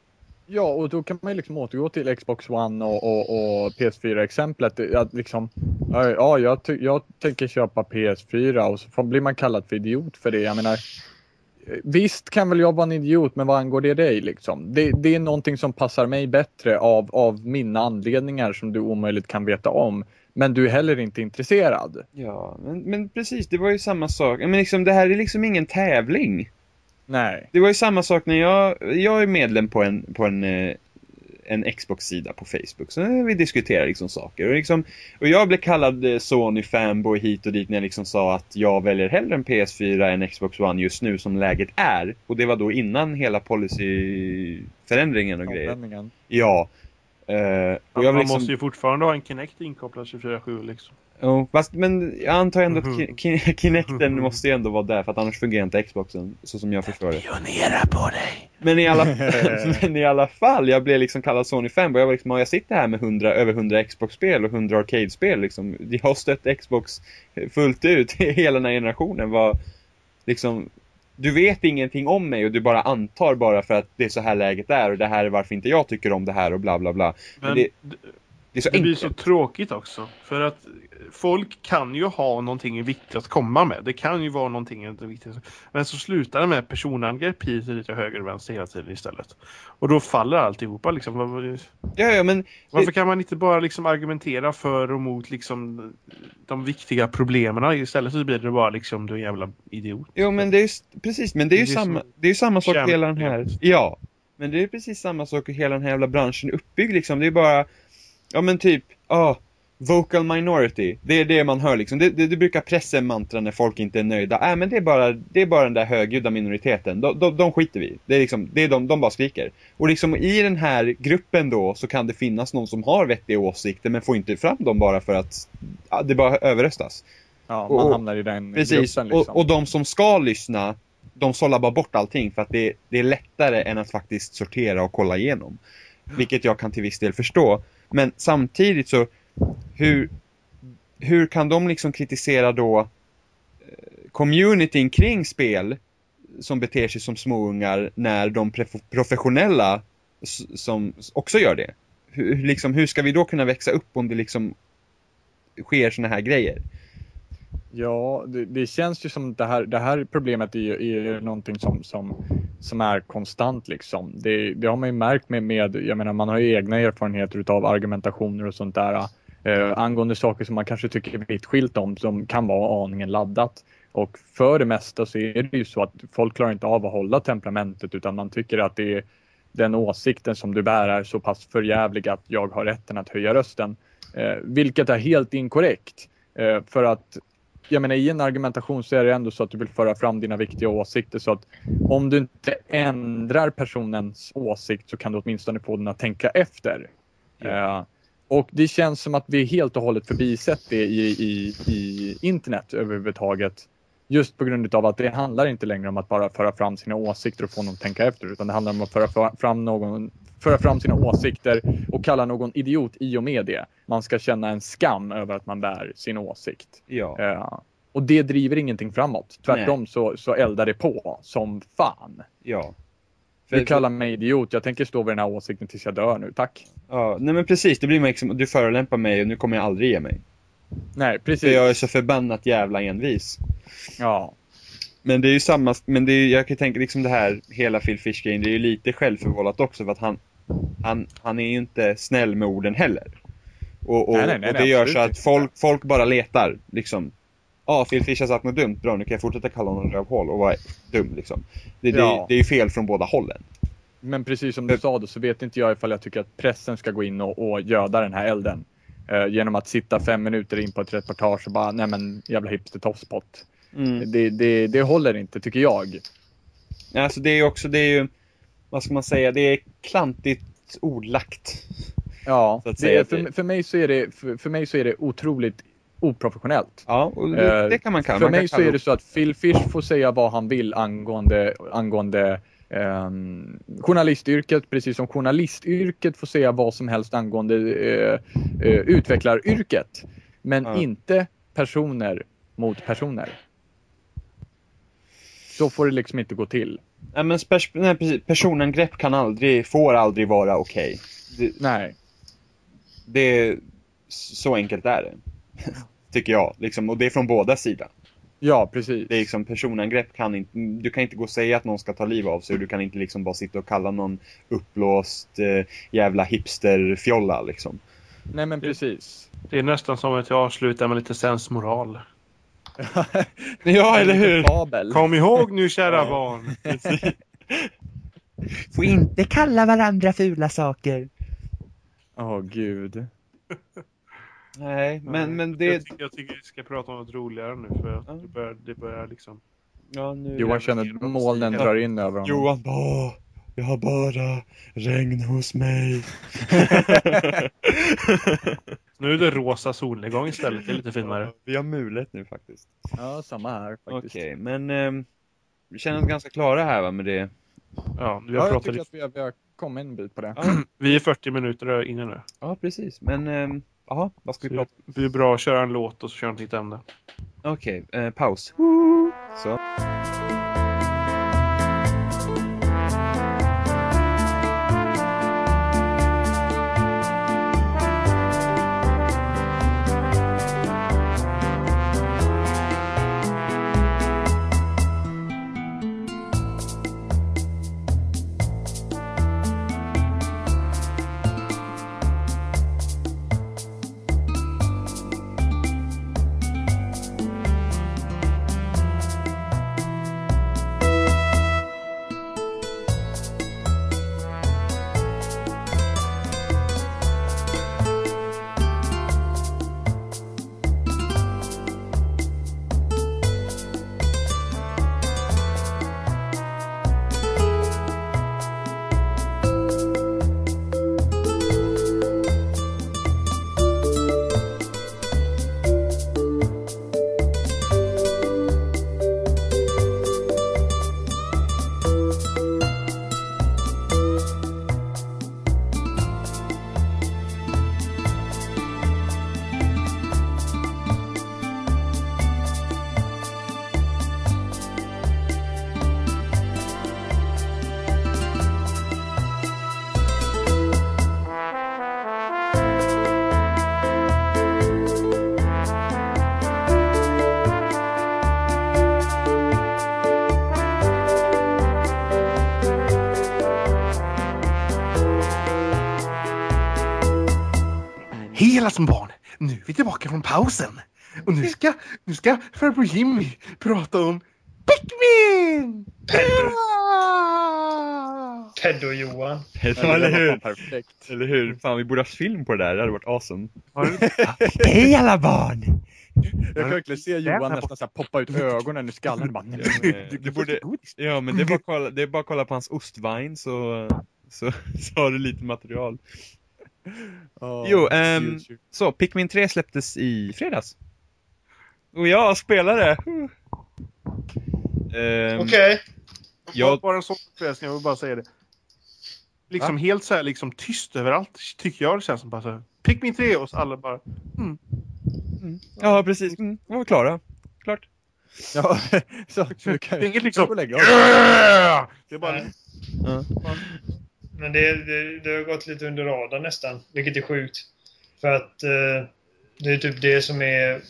Ja, och då kan man ju liksom återgå till Xbox One och, och, och PS4-exemplet. Att liksom, ja, jag, ty- jag tänker köpa PS4 och så blir man kallad för idiot för det. Jag menar, visst kan väl jag vara en idiot, men vad angår det dig liksom? Det, det är någonting som passar mig bättre av, av mina anledningar som du omöjligt kan veta om. Men du är heller inte intresserad. Ja, men, men precis, det var ju samma sak. Men liksom, det här är liksom ingen tävling. Nej. Det var ju samma sak när jag, jag är medlem på en, på en, eh, en Xbox-sida på Facebook. Så när vi diskuterar liksom saker. Och, liksom, och jag blev kallad eh, Sony fanboy hit och dit när jag liksom sa att jag väljer hellre en PS4 än Xbox One just nu som läget är. Och det var då innan hela policyförändringen och grejer. Ja. Eh, och jag man liksom, måste ju fortfarande ha en Kinect inkopplad 24-7 liksom. Jo, fast, men jag antar ändå att Mhm. Ki- Ki- Kinecten måste ju ändå vara där för att annars fungerar inte Xboxen så som jag förstår det. Pionera på dig! Men i alla, men i alla fall, jag blev liksom kallad Sony fanboy. Jag var liksom, ja, jag sitter här med 100, över 100 Xbox-spel och 100 Arcade-spel liksom. Jag har stött Xbox fullt ut hela den här generationen. Var, liksom, du vet ingenting om mig och du bara antar bara för att det är så här läget är och det här är varför inte jag tycker om det här och bla bla bla. Men det- det, Det är så det blir så tråkigt också. För att folk kan ju ha någonting viktigt att komma med. Det kan ju vara någonting viktigt. Men så slutar det med personangrepp hit och och höger och vänster hela tiden istället. Och då faller alltihopa liksom. Ja, ja, men Varför kan man inte bara liksom argumentera för och mot liksom de viktiga problemen istället så blir det bara liksom du är en jävla idiot. Jo men det är precis, men det är ju Det är samma, det är samma sak hela den här, ja. Men det är precis samma sak i hela den här jävla branschen uppbyggd liksom, det är bara, ja men typ, ja, vocal minority, det är det man hör liksom, det, det, det brukar pressen mantra när folk inte är nöjda, äh men det är bara, det är bara den där högljudda minoriteten, de, de, de skiter vi det är liksom, det är de, de bara skriker. Och liksom i den här gruppen då så kan det finnas någon som har vettiga åsikter men får inte fram dem bara för att, ja, det bara överröstas. Ja, man Och- hamnar i den Precis, gruppen liksom. och, och de som ska lyssna, de sållar bara bort allting för att det, det är lättare än att faktiskt sortera och kolla igenom. Vilket jag kan till viss del förstå. Men samtidigt så, hur, hur kan de liksom kritisera då eh, communityn kring spel som beter sig som småungar när de professionella som också gör det. Hur, hur liksom, hur ska vi då kunna växa upp om det liksom sker såna här grejer? Ja, det, det känns ju som det här, det här problemet är ju är någonting som, som, som är konstant liksom. Det, det har man ju märkt med, med, jag menar man har ju egna erfarenheter utav argumentationer och sånt där. Eh, angående saker som man kanske tycker är vitt skilt om som kan vara aningen laddat. Och för det mesta så är det ju så att folk klarar inte av att hålla temperamentet utan man tycker att det är den åsikten som du bär är så pass förjävlig att jag har rätten att höja rösten. Eh, vilket är helt inkorrekt. Eh, för att jag menar i en argumentation så är det ändå så att du vill föra fram dina viktiga åsikter så att om du inte ändrar personens åsikt så kan du åtminstone få den att tänka efter. Eh, och det känns som att vi helt och hållet förbisett det i, i, i internet överhuvudtaget. Just på grund av att det handlar inte längre om att bara föra fram sina åsikter och få någon att tänka efter utan det handlar om att föra fram någon föra fram sina åsikter och kalla någon idiot i och med det. Man ska känna en skam över att man bär sin åsikt. Ja. Eh, och det driver ingenting framåt. Tvärtom så, så eldar det på som fan. ja. Du kallar mig idiot, jag tänker stå vid den här åsikten tills jag dör nu, tack. Ja, nej men precis, det blir liksom, du förolämpar mig och nu kommer jag aldrig ge mig. Nej, För precis. jag är så förbannat jävla envis. Ja, Men det är ju samma, men det är, jag kan tänka liksom det här, hela Phil Fish-grejen, det är ju lite självförvållat också för att han, han, han är ju inte snäll med orden heller. Och, och, Nej, nej, nej, och det gör så att folk, folk bara letar, liksom. Ja, ah, Phil Fish har sagt något dumt, bra nu kan jag fortsätta kalla honom rövhål och vara dum liksom. Det, Ja. det, det är ju fel från båda hållen. men precis som du sa då så vet inte jag ifall jag tycker att pressen ska gå in och, och göda den här elden. Eh, genom att sitta fem minuter in på ett reportage och bara, nej men jävla hipster toffspot. Mm. Det, det, det håller inte tycker jag. Alltså det är ju också, det är ju, vad ska man säga, det är klantigt ordlagt. Ja, det, för, för, mig så är det, för, för mig så är det otroligt oprofessionellt. Ja, och det, Eh, det kan man kalla För man mig så är det så att Phil Fish får säga vad han vill angående, angående ehm, journalistyrket, precis som journalistyrket får säga vad som helst angående eh, eh, utvecklaryrket. Men Ja. inte personer mot personer. Så får det liksom inte gå till. Nej men pers nej, precis. personangrepp kan aldrig, får aldrig vara okej. Det, Nej. det, så enkelt är det. Tycker jag, liksom, och det är från båda sidor. Ja, precis. Det är liksom personangrepp kan inte, du kan inte gå och säga att någon ska ta liv av sig och du kan inte liksom bara sitta och kalla någon uppblåst eh, jävla hipsterfjolla liksom. Nej, men precis. Det är nästan som att jag avslutar med lite sensmoral. Ja, eller hur? Fabel. Kom ihåg nu kära barn. Får inte kalla varandra fula saker. Åh, gud. Nej, men, men Jag det... tycker, jag tycker vi ska prata om något roligare nu för att Ja. det, börjar, det börjar liksom... Ja, nu... Johan känner att molnen drar in över honom. Johan bara, jag har bara regn hos mig. Nu är det rosa solnedgång istället, det är lite finare. Vi har mulet nu faktiskt. Ja, samma här faktiskt. Okej, men ehm, vi känner oss ganska klara här va med det. Ja, vi Ja, har jag pratat tycker lite. att vi har, vi har kommit en bit på det. Ja, Vi är 40 minuter inne nu. ja precis. Men, ehm, jaha, vad ska vi Så prata det blir bra att köra en låt och så köra ett nytt ämne. Okej, eh, paus. Så. Små barn! Nu är vi tillbaka från pausen. Och nu ska, nu ska farbror Jimmy prata om Pikmin! Peddo. Ja! Peddo-Johan. Ja, eller hur? Perfekt. Eller hur? Fan, vi borde ha haft film på det där. Det hade varit awesome. Hej alla barn! Jag kan verkligen se Johan nästan så här poppa ut ögonen ur skallen och bara, Du, du borde, ja, men det är, bara att kolla, det är bara att kolla på hans ostvine så, så, så har du lite material. "Åh, Jo, YouTube." Så, Pikmin 3 släpptes i fredags. Och jag spelade! Ehm, Okej. Jag... Bara en sån förresten, jag vill bara säga det. Liksom helt så här liksom tyst överallt, tycker jag det känns som. Bara så här, Pikmin 3 och så alla bara... Mm. Ja, precis. Mm, vi var klara. Klart. Ja, så kan Det är inget liksom... Det är bara... Ja. Men det, det, det har gått lite under radarn nästan, vilket är sjukt. För att eh, det är typ det som är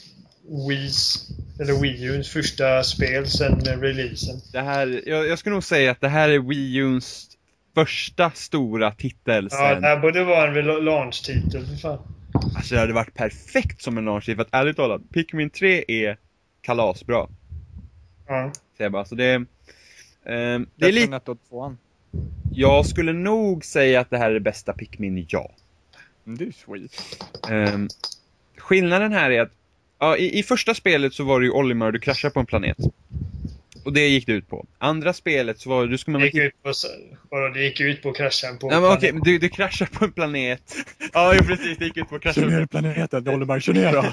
Wii's, eller Wii U's första spel sedan releasen. Det här, jag, jag skulle nog säga att det här är Wii U's första stora titel Ja, sen. det här borde vara en launch-titel för fan. Alltså det hade varit perfekt som en launch för att ärligt talat, Pikmin 3 är kalasbra. Ja. Säger jag bara. Så det, ehm, det är Bättre lite, jag skulle nog säga att det här är det bästa Pikmin, ja. Det är ju sweet. Ehm, skillnaden här är att ja, i, i första spelet så var det ju Olimar, du kraschar på en planet. Och det gick det ut på. Andra spelet så var det, du skulle man Det gick ut på, vadå, det gick ut på kraschen på Nej men okej, du, du kraschar på en planet. Ja, precis, det gick ut på att krascha Kör på ner planeten, Oliver, kör ner då!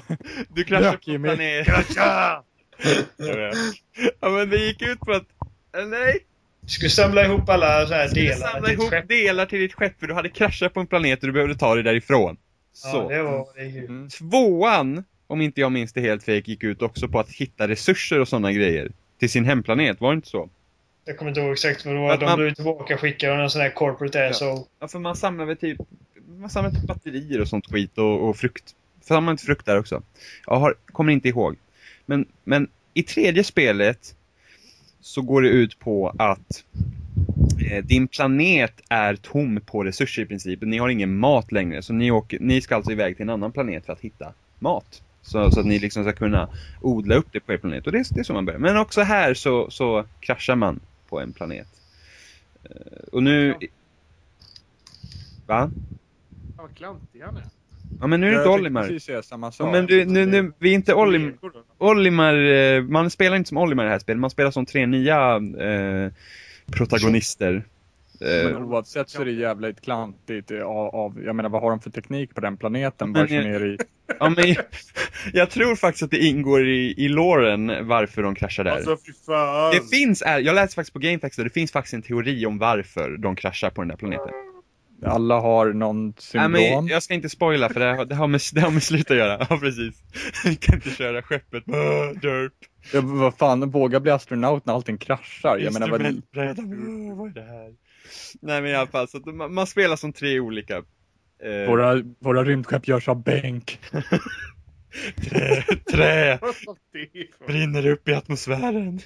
Du kraschar på en planet. Krascha! Ja men det gick ut på att, nej. Du skulle samla ihop alla så här delar samla till ihop skepp. delar till ditt skepp för du hade kraschat på en planet och du behövde ta dig därifrån. Ja, Så. det var det ut. Mm. Tvåan, om inte jag minns det helt fel, gick ut också på att hitta resurser och sådana grejer. Till sin hemplanet, var det inte så? Jag kommer inte ihåg exakt vad det var. Att De man- blev tillbaka skickade någon sån här corporate asshole. Ja, för man samlar väl typ, man samlar typ batterier och sånt skit och, och frukt. Samlar man inte frukt där också? Jag har, kommer inte ihåg. Men, men i tredje spelet så går det ut på att eh, din planet är tom på resurser i princip. Ni har ingen mat längre, så ni, åker, ni ska alltså iväg till en annan planet för att hitta mat. Så, så att ni liksom ska kunna odla upp det på er planet. Och det, är- det är så man börjar. Men också här så, så kraschar man på en planet. Eh, Och nu... Va? Vad klantig han är. Ja men nu är det inte Olimar. precis samma Ja, sak. men du, nu, nu, vi är inte Olim. Olimar, eh, man spelar inte som Olimar i det här spelet, man spelar som tre nya eh, protagonister. Men Eh, oavsett så är det jävligt klantigt eh, av, av, jag menar vad har de för teknik på den planeten? Men jag- ner i... ja, men, jag, jag tror faktiskt att det ingår i, i loren varför de kraschar där. Alltså det finns, är, jag läste faktiskt på GameFAQs och det finns faktiskt en teori om varför de kraschar på den där planeten. Alla har någon Nej, syndrom. men jag ska inte spoila för det, har- det, har, med, det har med slut att göra. Ja, precis. Vi kan inte köra skeppet. Derp. Ja, vad fan, våga bli astronaut när allting kraschar. Jag menar, vad, är det här? Nej men i alla fall, så att man, man spelar som tre olika. Eh, våra, våra rymdskepp görs av bänk. trä, trä brinner upp i atmosfären.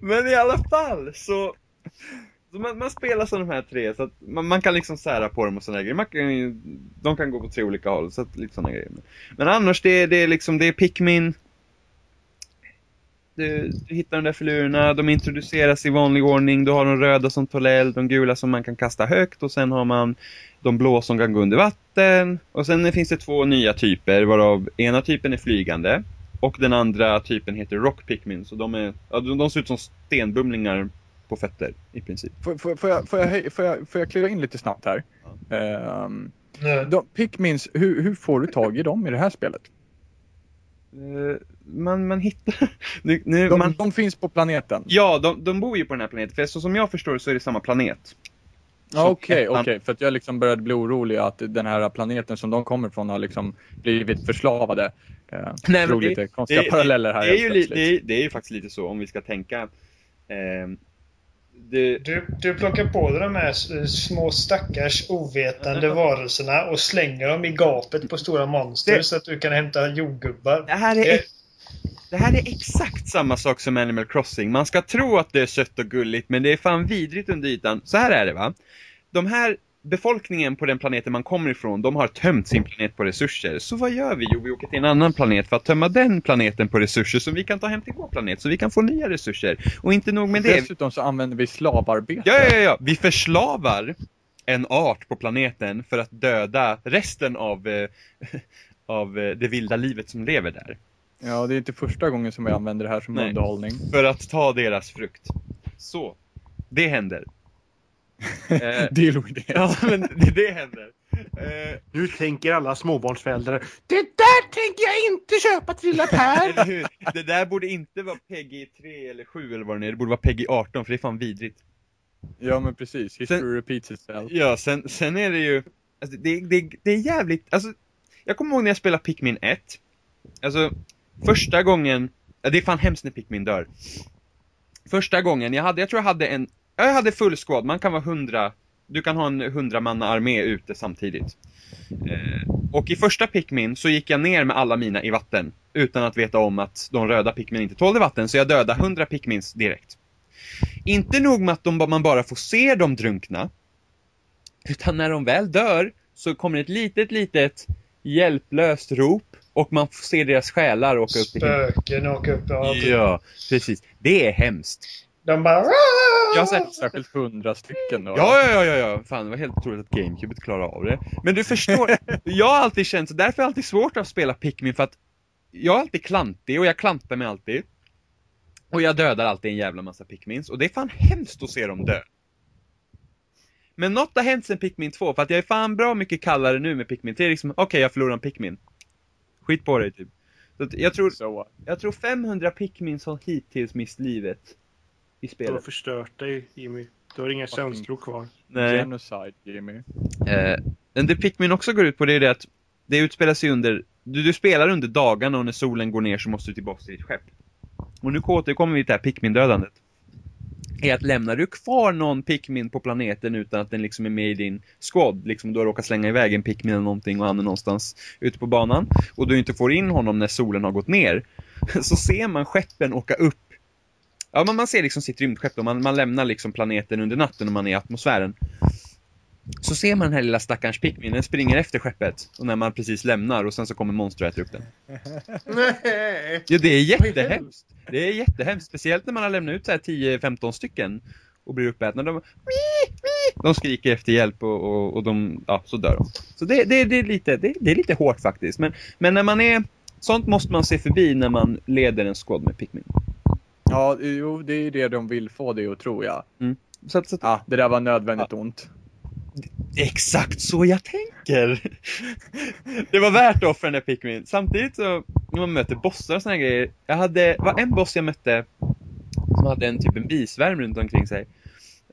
men i alla fall så man, man spelar som de här tre så att man, man kan liksom sära på dem och sådana grejer. Man kan, de kan gå på tre olika håll, så att, lite sådana grejer. Men annars det, är- det är liksom, det är Pikmin. Du, du hittar de där filurerna, de introduceras i vanlig ordning. Du har de röda som tar de gula som man kan kasta högt och sen har man de blå som kan gå under vatten. Och sen finns det två nya typer varav ena typen är flygande och den andra typen heter Rock Pikmin. Så de, är, ja, de, de ser ut som stenbumlingar på fötter i princip. Får, får, får, jag, får, jag, får, jag, får jag kliva in lite snabbt här? Nu. de, Pikmins, hur, hur får du tag i dem i det här spelet? Eh, man, man hittar... Nu, nu, De, man, de finns på planeten? ja, de, de bor ju på den här planeten. För så som jag förstår så är det samma planet. Ja, Okej, okej. För att jag liksom började bli orolig att den här planeten som de kommer ifrån har liksom blivit förslavade. Eh, Nej, men drog det- lite konstiga det- paralleller här Det är, ju det, är, det är ju faktiskt lite så om vi ska tänka. ehm, det, Du, du plockar på dig de här s- små stackars ovetande varelserna och slänger dem i gapet på stora monster Det- så att du kan hämta jordgubbar. det, här är, Det- det här är exakt samma sak som Animal Crossing. Man ska tro att det är sött och gulligt men det är fan vidrigt under ytan. Så här är det va. De här befolkningen på den planeten man kommer ifrån, de har tömt sin planet på resurser. Så vad gör vi? Jo, vi åker till en annan planet för att tömma den planeten på resurser som vi kan ta hem till vår planet, så vi kan få nya resurser. Och inte nog med det. Dessutom så använder vi slavarbete. Ja, ja, ja, vi förslavar en art på planeten för att döda resten av, eh, av eh, det vilda livet som lever där. Ja, det är inte första gången som vi använder det här som Nej. underhållning. För att ta deras frukt. Så, det händer. Eh, Deal with it. ja, men det, det händer. Eh, Nu tänker alla småbarnsföräldrar Det där tänker jag inte köpa till lilla Per! Det där borde inte vara Peggy 3 eller 7 eller vad det är, det borde vara Peggy 18 för det är fan vidrigt. Ja, men precis. History Sen- repeats itself. Ja, sen, sen är det ju, alltså det, det, det är jävligt, alltså jag kommer ihåg när jag spelade Pikmin 1. Alltså, första gången, ja, det är fan hemskt när Pikmin dör. Första gången, jag hade, jag tror jag hade en, ja, jag hade full squad, man kan vara hundra, du kan ha en hundramanna armé ute samtidigt. Eh, och i första Pikmin så gick jag ner med alla mina i vatten, utan att veta om att de röda Pikmin inte tålde vatten, så jag dödade 100 Pikmins direkt. Inte nog med att de, man bara får se dem drunkna, utan när de väl dör så kommer ett litet, litet hjälplöst rop och man får se deras själar åka upp i himlen. Spöken åker upp. Ja, precis. Det är hemskt. De bara... Jag har sett... Särskilt hundra stycken då. Ja, ja, ja, ja. Fan, det var helt otroligt att GameCube klarade av det. Men du förstår, jag har alltid känt så, därför är det alltid svårt att spela Pikmin för att jag är alltid klantig och jag klantar mig alltid. Och jag dödar alltid en jävla massa Pikmins och det är fan hemskt att se dem dö. Men något har hänt sen Pikmin 2, för att jag är fan bra mycket kallare nu med Pikmin 3, liksom, okej jag förlorar en Pikmin. Skit på dig typ. Så att jag tror, jag tror 500 Pikmins har hittills mist livet i Du har spelet. förstört dig Jimmy. Du har inga känslor kvar. Nej. genocide, Jimmy. Eh, men det Pikmin också går ut på det är det att det utspelar sig under, du, du spelar under dagarna och när solen går ner så måste du tillbaka till ditt skepp. Och nu återkommer vi till det här Pikmin-dödandet. Är att lämnar du kvar någon Pikmin på planeten utan att den liksom är med i din squad, liksom du har råkat slänga iväg en Pikmin eller någonting och han är någonstans ute på banan och du inte får in honom när solen har gått ner, så ser man skeppen åka upp Ja, men man ser liksom sitt rymdskepp och man, man lämnar liksom planeten under natten och man är i atmosfären. Så ser man den här lilla stackars Pikmin, den springer efter skeppet. Och när man precis lämnar och sen så kommer monster och äter upp den. Nej! Ja, det är jättehemskt. Det är jättehemskt. Speciellt när man har lämnat ut så här 10-15 stycken och blir uppätna. De, de skriker efter hjälp och, och, och de, ja, så dör de. Så det, det, det, är lite, det, det är lite hårt faktiskt. Men, men när man är, sånt måste man se förbi när man leder en squad med Pikmin. Ja, jo, det är det de vill få det att tro, ja. Så att, så att, Ah, det där var nödvändigt ont. Det är exakt så jag tänker. det var värt att offra den där Pikmin. Samtidigt så, när man möter bossar och såna här grejer. Jag hade, var en boss jag mötte som hade en typ en bisvärm runt omkring sig.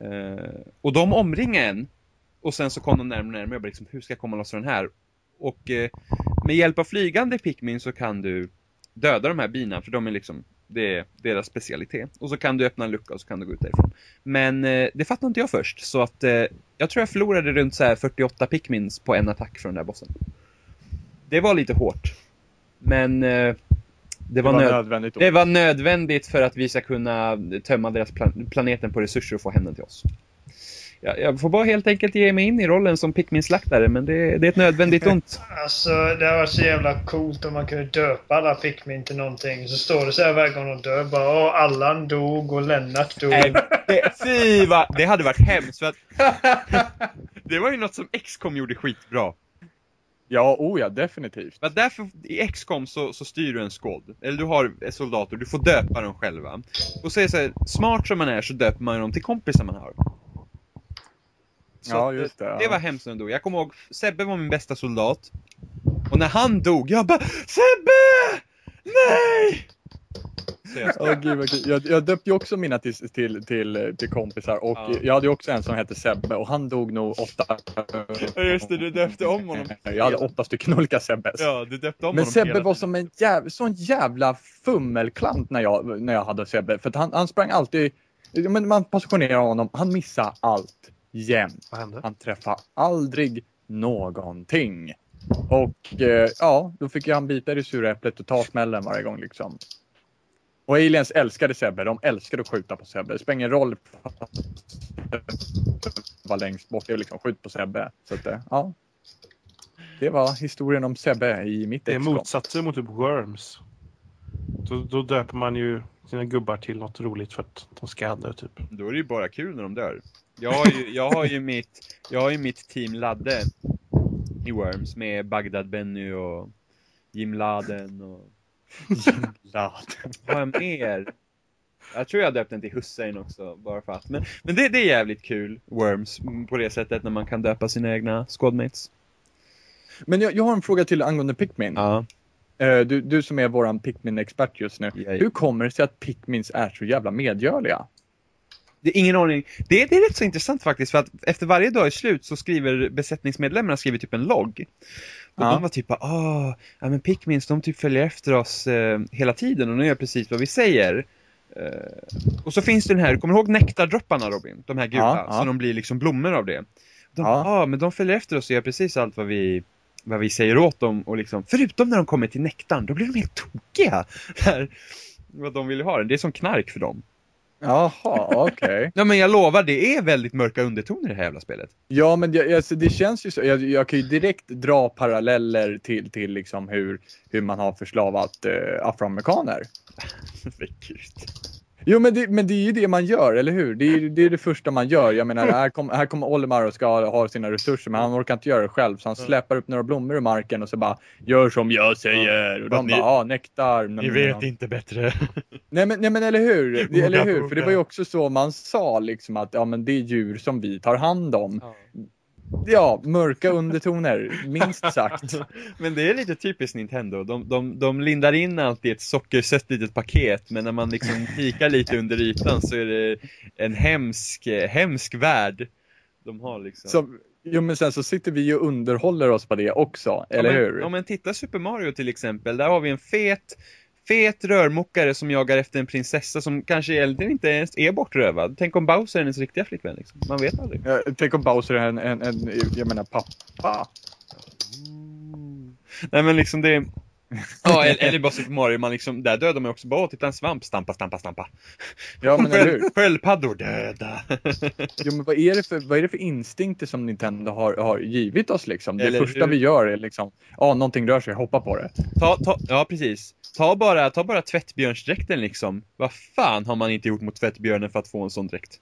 Eh, och de omringade en. Och sen så kom de närmare och närmare. Jag bara liksom, hur ska jag komma loss från den här? Och eh, med hjälp av flygande Pikmin så kan du döda de här bina, för de är liksom, det är deras specialitet. Och så kan du öppna en lucka och så kan du gå ut därifrån. Men eh, det fattade inte jag först, så att eh, jag tror jag förlorade runt så här 48 Pikmins på en attack från den där bossen. Det var lite hårt. Men eh, det, Det var var nöd- nödvändigt det var nödvändigt för att vi ska kunna tömma deras plan- planeten på resurser och få hem den till oss. Jag, jag får bara helt enkelt ge mig in i rollen som Pikmin-slaktare, men det, det är ett nödvändigt ont. Alltså, det har varit så jävla coolt om man kunde döpa alla Pikmin till någonting. Så står det så här varje gång de dör. Bara, Åh, Allan dog och Lennart dog. Nej, det, fy vad, det hade varit hemskt för att Det var ju något som XCOM gjorde skitbra. Ja, oh ja, definitivt. Men därför, i XCOM så, så styr du en squad. Eller du har soldater, du får döpa dem själva. Och så är det så här, smart som man är så döper man dem till kompisar man har. Ja, just det, ja. Det var hemskt när de dog. Jag kommer ihåg, Sebbe var min bästa soldat. Och när han dog, jag bara Sebbe! Nej! Åh, gud, kul. jag, jag döpte ju också mina till, till, till, till kompisar och Ja. jag hade ju också en som hette Sebbe och han dog nog åtta... Just det, du döpte om honom. Jag hade åtta stycken olika Sebbes. ja, du döpte om Men honom Sebbe var som en jäv, sån jävla fummelklant när jag, när jag hade Sebbe. För han, han sprang alltid, men man positionerade honom, han missade allt jämt. Han träffade aldrig någonting. Och eh, ja, då fick han bita i det sura äpplet och ta smällen varje gång liksom. Och aliens älskade Sebbe. De älskade att skjuta på Sebbe. Det spelar ingen roll var längst bort. Det är liksom skjut på Sebbe. Så att, eh, ja. Det var historien om Sebbe i mitt Det är motsatsen mot typ Worms. Då, då döper man ju sina gubbar till något roligt för att de ska dö typ. Då är det ju bara kul när de dör. Jag har ju, jag har ju, mitt, jag har ju mitt team Ladde i Worms med Bagdad Benny och Jim Laden och... Laden. Vad har jag mer? Jag tror jag döpte den till Hussein också, bara för att. Men, men det, det är jävligt kul, Worms, på det sättet när man kan döpa sina egna squadmates. Men jag, jag har en fråga till angående Pikmin. Ja. Eh, Du, du som är våran Pikmin-expert just nu. Ja, ja. Hur kommer det sig att Pikmins är så jävla medgörliga? Det är ingen aning. Det, det är rätt så intressant faktiskt, för att efter varje dag är slut så skriver besättningsmedlemmarna skriver typ en logg. Och Ja. de var typ ah, ja men Pikmins de typ följer efter oss eh, hela tiden och de gör precis vad vi säger. Eh, och så finns det den här, kommer du ihåg nektardropparna Robin? De här gula, Ja, ja. så de blir liksom blommor av det. De, Ja. ah, men de följer efter oss och gör precis allt vad vi vad vi säger åt dem och liksom, förutom när de kommer till nektarn, då blir de helt tokiga. Där, vad de vill ha, det är som knark för dem. Jaha, okej. Ja men jag lovar, det är väldigt mörka undertoner i det här jävla spelet. Ja, men jag, alltså, det känns ju så. Jag, jag kan ju direkt dra paralleller till, till liksom hur, hur man har förslavat eh, afroamerikaner. Men gud. Jo, men det, men det är ju det man gör, eller hur? Det är det, är det första man gör. Jag menar, här, kom, här kommer Olimar och ska ha, ha sina resurser, men han orkar inte göra det själv. Så han släpar upp några blommor ur marken och så bara, gör som jag säger. Och de ni- bara, ja, nektar. Ni vet inte bättre. Nej men, nej men eller hur? Det, eller hur? För det var ju också så man sa liksom att ja men det är djur som vi tar hand om. Ja, mörka undertoner, minst sagt. Men det är lite typiskt Nintendo. De, de, de lindar in allt i ett sockersött litet paket, men när man liksom kikar lite under ytan så är det en hemsk, hemsk värld. De har liksom. Så, jo men sen så sitter vi och underhåller oss på det också, eller ja, men, hur? Ja men titta Super Mario till exempel, där har vi en fet, fet rörmokare som jagar efter en prinsessa som kanske egentligen inte ens är bortrövad. Tänk om Bowser är hennes riktiga flickvän liksom. Man vet aldrig. Ja, Tänk om Bowser är en, en, en, jag menar pappa. Nej men liksom det Ja, eller, eller bara Super Mario, man liksom, där dödar man också bara, titta en svamp, stampa, stampa, stampa. Ja men eller hur? Sköld, sköldpaddor, döda. Jo men vad är det för, vad är det för instinkter som Nintendo har, har givit oss liksom? Det Eller första hur? vi gör är liksom, ja någonting rör sig, hoppa på det. Ta, ta, ja precis. Ta bara, ta bara tvättbjörnsdräkten liksom. Vad fan har man inte gjort mot tvättbjörnen för att få en sån dräkt?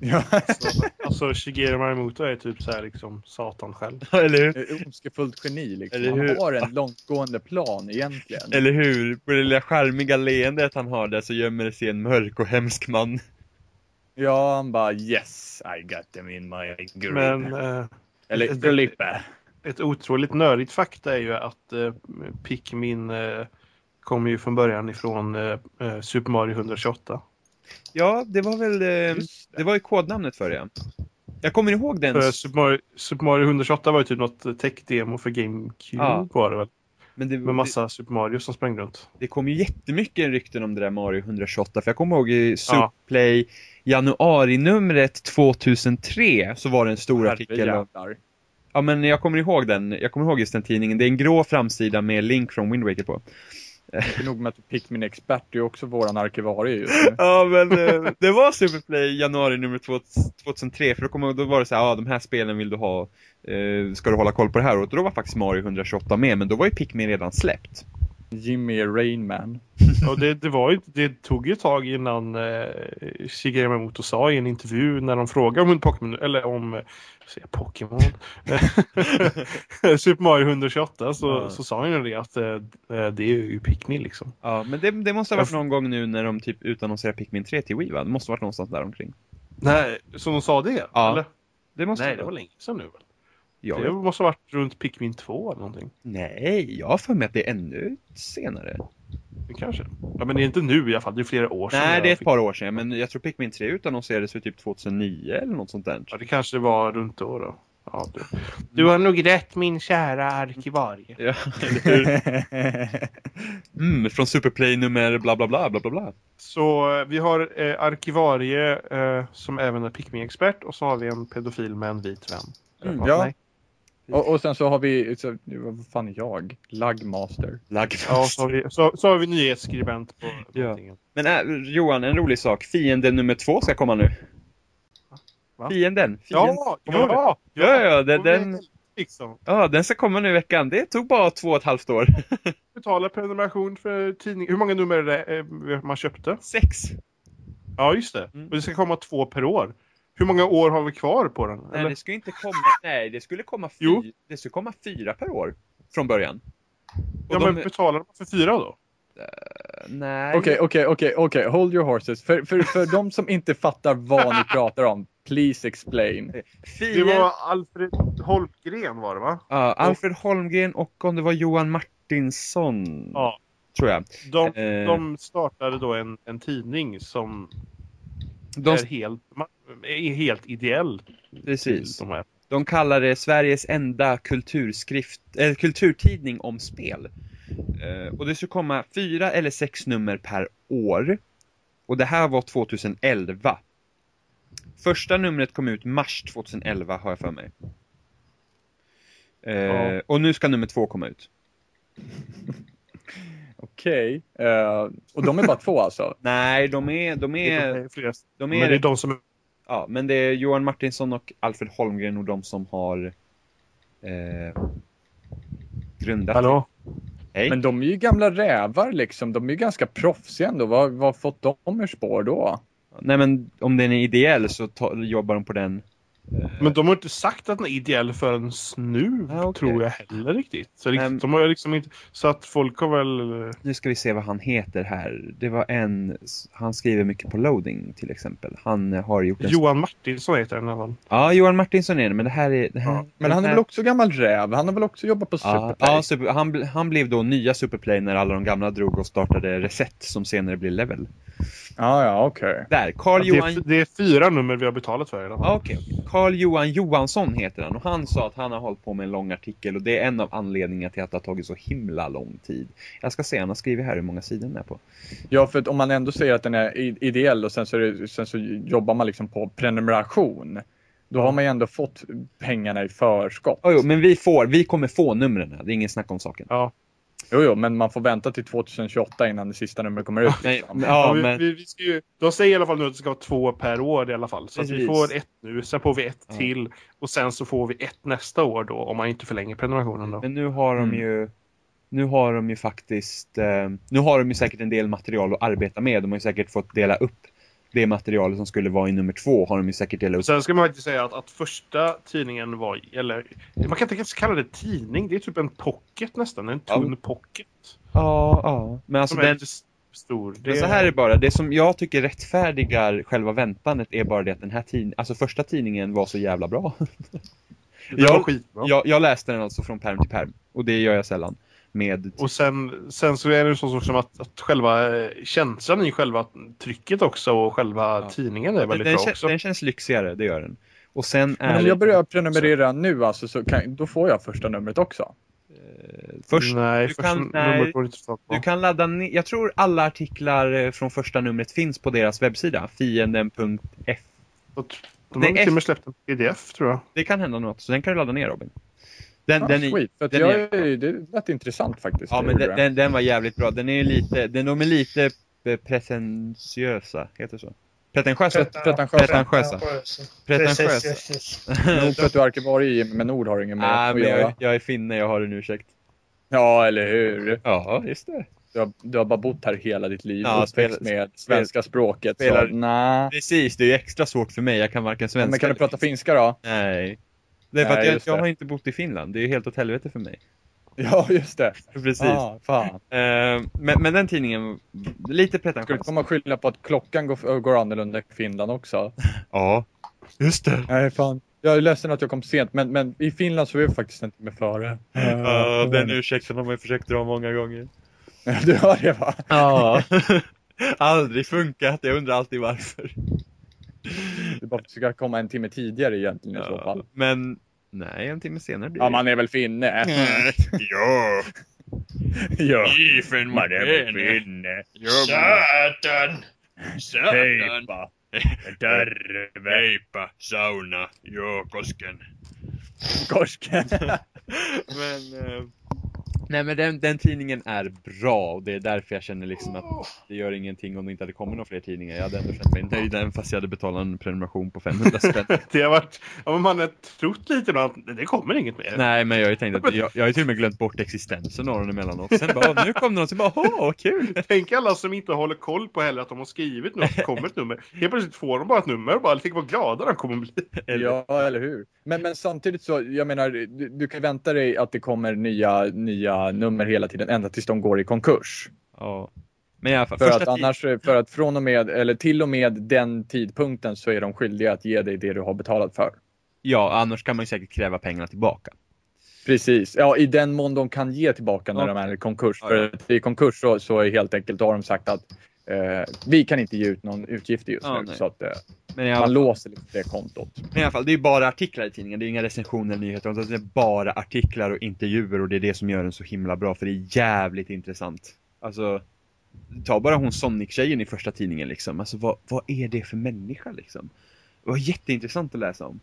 Ja, Alltså Shigeru Miyamoto är typ så här liksom Satan själv. Eller hur? ett ondskefullt geni liksom. Eller hur? Han har en långtgående plan egentligen. Eller hur? På det lilla charmiga leendet han har där så gömmer det sig en mörk och hemsk man. Ja, han bara yes, I got them in my grip. Men eh, Eller Felipe. ett otroligt nördigt fakta är ju att eh, Pikmin eh, kommer ju från början ifrån eh, eh, Super Mario 128. Ja, det var väl, eh, Just det var ju kodnamnet för det. ja. Jag kommer ihåg den. För Super Mario, Super Mario 128 var ju typ något tech-demo för GameCube Ja. var det väl? Men det, Med massa Super Mario som sprang runt. det kom ju jättemycket rykten om det där Mario 128. För jag kommer ihåg i Ja. Superplay januari-numret 2003 så var det en stor artikel. Herrejävlar. Ja men jag kommer ihåg den, jag kommer ihåg just den tidningen. Det är en grå framsida med link från Wind Waker på. Inte nog med att du Pikmin expert, du är också våran arkivarie just nu. Ja men eh, det var Superplay januari nummer 2003 för då, kom, då var det så här, ja de här spelen vill du ha, eh, ska du hålla koll på det här och då var faktiskt Mario 128 med men då var ju Pikmin redan släppt. Jimmy Rainman. Och det, det, var ju, det tog ju ett tag innan eh, Shigeru Miyamoto sa i en intervju när de frågade om en Pokémon, eller om, eh, säger Pokémon? Super Mario 128 så, Ja. så sa han ju det att eh, det är ju Pikmin liksom. Ja men det, det måste ha varit någon gång nu när de typ utannonserade Pikmin 3 till Wii va? Det måste ha varit någonstans där omkring. Nej, så de sa det? Ja. Eller? Det måste Nej, det var länge sedan nu väl? Ja, Det måste ha varit runt Pikmin 2 eller någonting. Nej, jag har för mig att det är ännu senare. Det kanske. Ja, men det är inte nu i alla fall, det är flera år sedan. Nej, jag det är ett fick- par år sedan, men jag tror Pikmin 3 utannonserades för typ 2009 eller något sånt där. Ja, det kanske var runt då. då. Ja, du. du har nog rätt min kära arkivarie. Ja? Mm, från Superplay nummer bla bla bla bla bla bla. Så eh, vi har eh, arkivarie eh, som även är Pikmin-expert och så har vi en pedofil med en vit vän. Mm, ja. nej. Och, och sen så har vi, så, vad fan är jag? Lagmaster. Lagfast. Ja, så har vi, så, så har vi nyhetsskribent på Ja. Men äh, Johan, en rolig sak. Fienden nummer två ska komma nu. Va? Fienden. Fienden. Ja, ja, Ja, ja, det är den- Liksom. Ja, den ska komma nu i veckan. Det tog bara två och ett halvt år. Betala prenumeration för tidning. Hur många nummer är det eh, man köpte? Sex. Ja, just det. Mm. Och det ska komma två per år. Hur många år har vi kvar på den? Nej, Eller? det skulle inte komma. Nej, det skulle komma, fy... Jo. det skulle komma fyra per år. Från början. Och Ja, de- men betalar man för fyra då? Nej. Okej, okej, okej, okej, hold your horses. För, för, för de som inte fattar vad ni pratar om, please explain. Det Fienden... var Alfred Holmgren var det va? Ja, Alfred Holmgren och om det var Johan Martinsson. Ja. Tror jag. De, Eh. de startade då en, en tidning som De, är, helt, är helt ideell. precis. De här. De kallar det Sveriges enda kulturskrift, äh, kulturtidning om spel. Eh, och det skulle komma fyra eller sex nummer per år. Och det här var 2011. Första numret kom ut mars 2011 har jag för mig. Eh, Ja. Och nu ska nummer två komma ut. Okej. eh, och de är bara två alltså? Nej, de är, de är, är flera. de Men det är är, de som ja, men det är Johan Martinsson och Alfred Holmgren och de som har eh, grundat. Hallå? Hej. Men de är ju gamla rävar liksom. De är ju ganska proffsiga ändå. Vad har fått dem ur spår då? Nej men om den är ideell så ta, jobbar de på den. Eh, Men de har inte sagt att den är ideell förrän nu, Ah, okej. tror jag heller riktigt. Så, Ehm. de har liksom inte, så att folk har väl... Nu ska vi se vad han heter här. Det var en, han skriver mycket på loading till exempel. Han eh, har gjort en... Johan Martinsson heter den i alla fall. Ja, Johan Martinsson är det, men det här är... Det här, Ja, Men han är här- väl också gammal räv? Han har väl också jobbat på Superplay? ja super, han, han blev då nya Superplay när alla de gamla drog och startade Reset som senare blev Level. Ja, ja okej. Där, Carl Det Johan... är, det är fyra nummer vi har betalat för i alla fall. Ja, okej. okej. Carl Johan Johansson heter han och han sa att han har hållit på med en lång artikel och det är en av anledningarna till att det har tagit så himla lång tid. Jag ska se, han har skrivit här hur många sidor den är på. Ja, för att om man ändå säger att den är ideell och sen så, är det, sen så jobbar man liksom på prenumeration. Då har man ju ändå fått pengarna i förskott. Oh, jo, men vi får, vi kommer få numren det är ingen snack om saken. Ja. Jo, jo, men man får vänta till 2028 innan det sista numret kommer ut. Nej, liksom. ja, Ja, vi, men... vi, vi ska ju, de säger i alla fall nu att det ska vara två per år i alla fall. Så att vi får ett nu, sen får vi ett Ja. till och sen så får vi ett nästa år då om man inte förlänger prenumerationen då. Men nu har de Mm. ju Nu har de ju faktiskt eh, Nu har de ju säkert en del material att arbeta med. De har ju säkert fått dela upp Det materialet som skulle vara i nummer två har de ju säkert delat upp. Sen ska man faktiskt säga att, att första tidningen var, eller man kan inte ens kalla det tidning, det är typ en pocket nästan, en Ja. tunn pocket. Ja, ja. Men alltså den, stor. Det men så här är bara, det som jag tycker rättfärdigar själva väntandet är bara det att den här tidningen, alltså första tidningen var så jävla bra. det var jag-. Jag, jag läste den alltså från perm till perm. Och det gör jag sällan. Med Och sen, sen så är det så som att, att själva eh, känslan i själva trycket också och själva Ja. tidningen är den, väldigt den, bra också. den känns lyxigare, det gör den. Och sen är Men om jag börjar prenumerera nu alltså, så kan, då får jag första numret också. Först, nej, du första kan- nej. Du kan ladda ner, jag tror alla artiklar eh, från första numret finns på deras webbsida, fienden.f. De Nej, har till och med släppt en pdf tror jag. Det kan hända något, så den kan du ladda ner Robin. Den, Ja, den, är, sweet. Den jag, är-. Det lät intressant faktiskt. ja, men den, den, den var jävligt bra. Den är lite, den, de är lite eh, pretentiösa, heter det så? Pretentiösa? Pretentiösa. Pretentiösa. Nog för att du är arkivarie Jimmy, men ord har inget med Ah, att men jag, göra. jag är finne, jag har en ursäkt. Ja, eller hur? Ja, just det. Du har, du har bara bott här hela ditt liv Ja, uppväxt med svenska språket. spelar- Så, nej. Precis, det är ju extra svårt för mig. Jag kan varken svenska Men kan du prata finska då? Nej. Är för Nej, jag, jag har inte bott i Finland. Det är ju helt åt helvete för mig. Ja, just det. Precis. Ah, fan. Eh, men, men den tidningen, lite Ska pretentiös. komma och skylla på att klockan går, går annorlunda i Finland också? Ja, just det. Nej, fan. Jag är ledsen att jag kom sent, men, men i Finland så är vi faktiskt inte med före. Ja, den ursäkten har man ju försökt dra många gånger. Du har det va? Ja. Aldrig funkat. Jag undrar alltid varför. Du bara försöka komma en timme tidigare egentligen i så fall. Men, nej, en timme senare blir Ja, det. man är väl finne? ja. ja. Ifen Man är väl finne? Satan! Heippa. Terve. Heippa, sauna, joo, kosken. Korsk. men, eh, nej men den, den tidningen är bra och det är därför jag känner liksom att det gör ingenting om det inte hade kommit några fler tidningar. Jag hade ändå känt mig nöjd även fast jag hade betalat en prenumeration på 500 spänn. Det har varit, ja, men man har trott lite då att det kommer inget mer. nej men jag har ju tänkt att jag, jag har ju till och med glömt bort existensen av den emellanåt. Sen bara, nu kom det någon som bara, åh kul! Tänk alla som inte håller koll på heller att de har skrivit något, det kommer ett nummer. Helt plötsligt får de bara ett nummer och bara, tänk vad glada de kommer bli. Ja, eller hur? Men, men samtidigt så, jag menar, du, du kan vänta dig att det kommer nya, nya nummer hela tiden ända tills de går i konkurs. Ja. Men i alla fall, För att annars, för att från och med, eller till och med den tidpunkten så är de skyldiga att ge dig det du har betalat för. Ja, annars kan man ju säkert kräva pengarna tillbaka. Precis, ja i den mån de kan ge tillbaka när Ja. de är i konkurs. Ja, För ja. att i konkurs så, så är helt enkelt, då har de sagt att eh, vi kan inte ge ut någon utgift just Ja, nu. nej. Så att eh, Men man fall, låser lite det kontot. men i alla fall, det är ju bara artiklar i tidningen, det är inga recensioner eller nyheter, utan det är bara artiklar och intervjuer och det är det som gör den så himla bra, för det är jävligt intressant. Alltså, ta bara hon Sonic-tjejen i första tidningen liksom, alltså vad, vad är det för människa liksom? Det var jätteintressant att läsa om.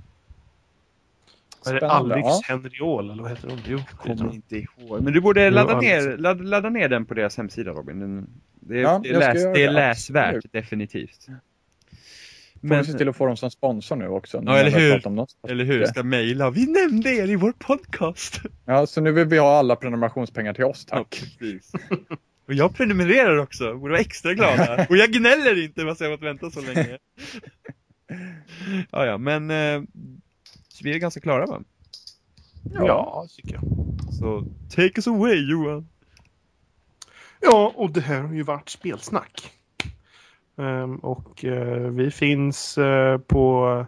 Är det Alex ja. Henriol eller vad heter hon? Jo, Kommer inte ihåg. Men du borde Jo, ladda, Alex. ner, ladda, ladda ner den på deras hemsida Robin. Den, det, är- Ja, det, är läs, det är läsvärt, absolut. definitivt. Får Men, vi se till att få dem som sponsor nu också. nu Ja, eller hur? eller hur, ska mejla. Vi nämnde er i vår podcast. Ja, så nu vill vi ha alla prenumerationspengar till oss, Ja, tack. precis. Och jag prenumererar också, borde vara extra glada. Och jag gnäller inte fast jag har fått vänta så länge. ja, ja, men eh, så vi är ganska klara va? Ja, tycker jag. Så take us away Johan. Ja, och det här har ju varit spelsnack. Ehm, och eh, vi finns eh, på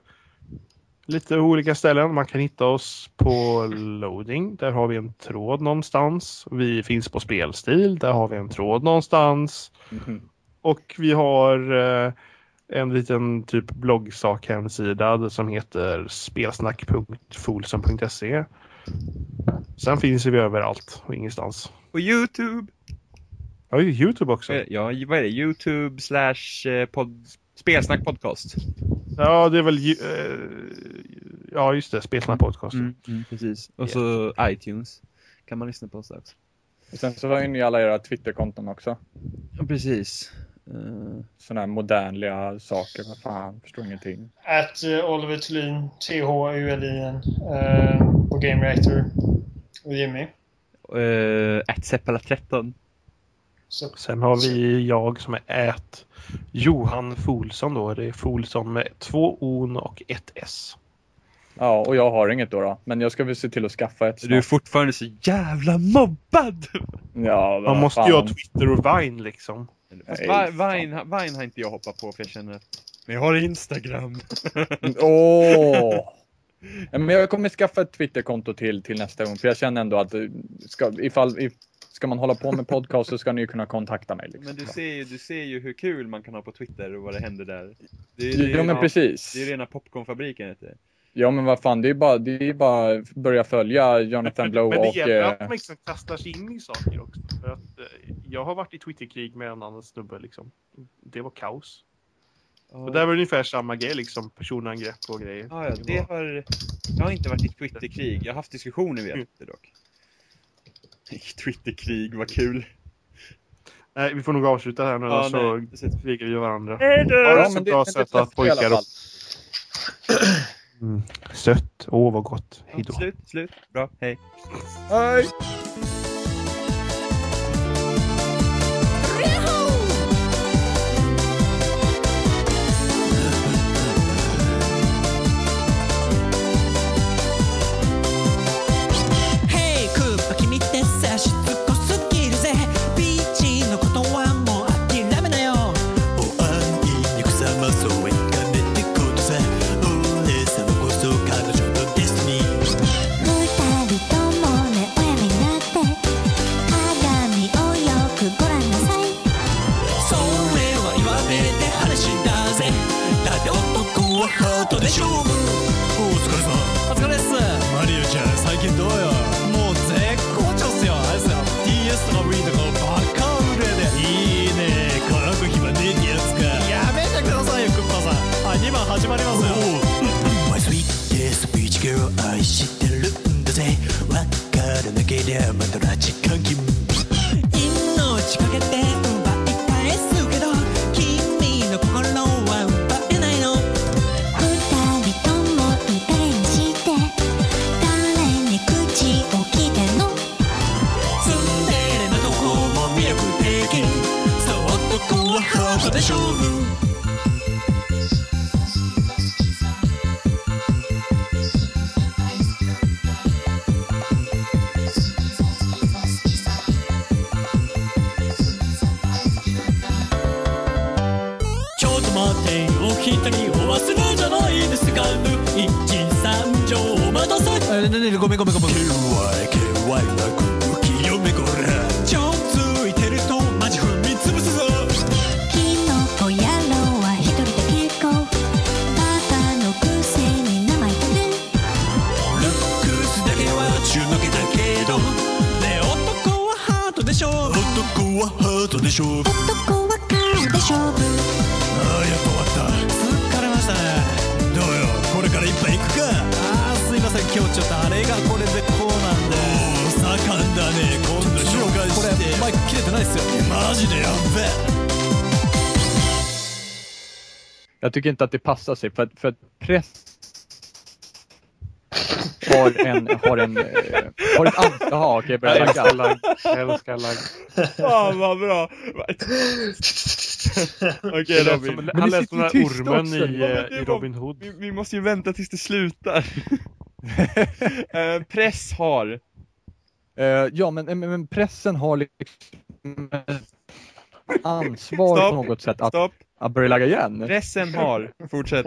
lite olika ställen. Man kan hitta oss på loading. Där har vi en tråd någonstans. Vi finns på spelstil. Där har vi en tråd någonstans. Mhm. Och vi har eh, en liten typ bloggsak hemsida som heter spelsnack.folsom.se. Sen finns vi överallt och ingenstans. Och Youtube. Ja, Youtube också. Eh, Ja, vad är det? Youtube slash eh, pod, spelsnack podcast. Ja, det är väl... ju- Eh, ja, just det. Spelsnack podcast. Mm, precis. Och så iTunes. Kan man lyssna på oss också. Och sen så har ju ni alla era Twitterkonton också. Ja, precis. Uh, Sådana här modernliga saker. Vad fan, förstår ingenting. Att uh, Oliver Thulin, T-H-U-L-I-N, uh, på Game Reactor. Och Jimmy. uh, Seppala13. Så, Sen har vi jag som är ät Johan Folsson då. Det är Folsson med två O och ett S. Ja, och jag har inget då, då. Men jag ska väl se till att skaffa ett Du är snart. fortfarande så jävla mobbad! Ja, Man måste fan. ju ha Twitter och Vine liksom. Fast Nej, Vi- Vine, Vine har inte jag hoppat på för jag känner att Men jag har Instagram. Åh! Ja, Men jag kommer skaffa ett Twitterkonto till, till nästa gång. För jag känner ändå att ska, ifall, if, ska man hålla på med podcast så ska ni ju kunna kontakta mig. Liksom. Men du ser, ju, du ser ju hur kul man kan ha på Twitter och vad det händer där. Det, är- Ja, det, är- men precis. Det är rena popcornfabriken heter det. Ja men vad fan, det är bara, det är bara att börja följa Jonathan Blow Men det och... gäller att eh, man liksom kastar sig in i saker också. För att, eh, jag har varit i Twitterkrig med en annan snubbe liksom. Det var kaos. Och det var ungefär samma grej liksom. Personangrepp och grejer. Ja, ja, det har... Jag har inte varit i Twitterkrig. Jag har haft diskussioner via Mm. Twitter dock. Twitterkrig, vad kul. Nej, vi får nog avsluta här nu Ja, så krigar vi varandra. Hej då! Ja, Ja, så men det, bra sätt att träffar i alla pojkar fall. Mm. Sött. Åh, vad gott. Hej då. Slut, slut. Bra, hej. Hej! お忘れじゃないですか一三条まださえねねごめんごめんごめん。KY な空気読めこれ超ついてるとマジ踏み潰すぞキノコ野郎は一人だけこバカのくせに名前飛ぶルックスだけは中抜けだけどね男はハートで勝負男はハートで勝負てないっすよマジでやっべえ Jag tycker inte att det passar sig för att, för att press har en, har en, eh, har ett ansvar. Jaha, okej, jag börjar Jag älskar lagga. lagg. Jag älskar lagg. Fan vad bra! Okej Det lät Robin. som- Men Han det lät som den sitter ju här tyst ormen också. i, Ja, men eh, det i var- Robin Hood. Vi, vi måste ju vänta tills det slutar. Eh, press har. Eh, ja, men, men, men pressen har liksom ett ansvar Stopp. på något sätt att, Stopp. att börja lagga igen. Pressen har. Fortsätt.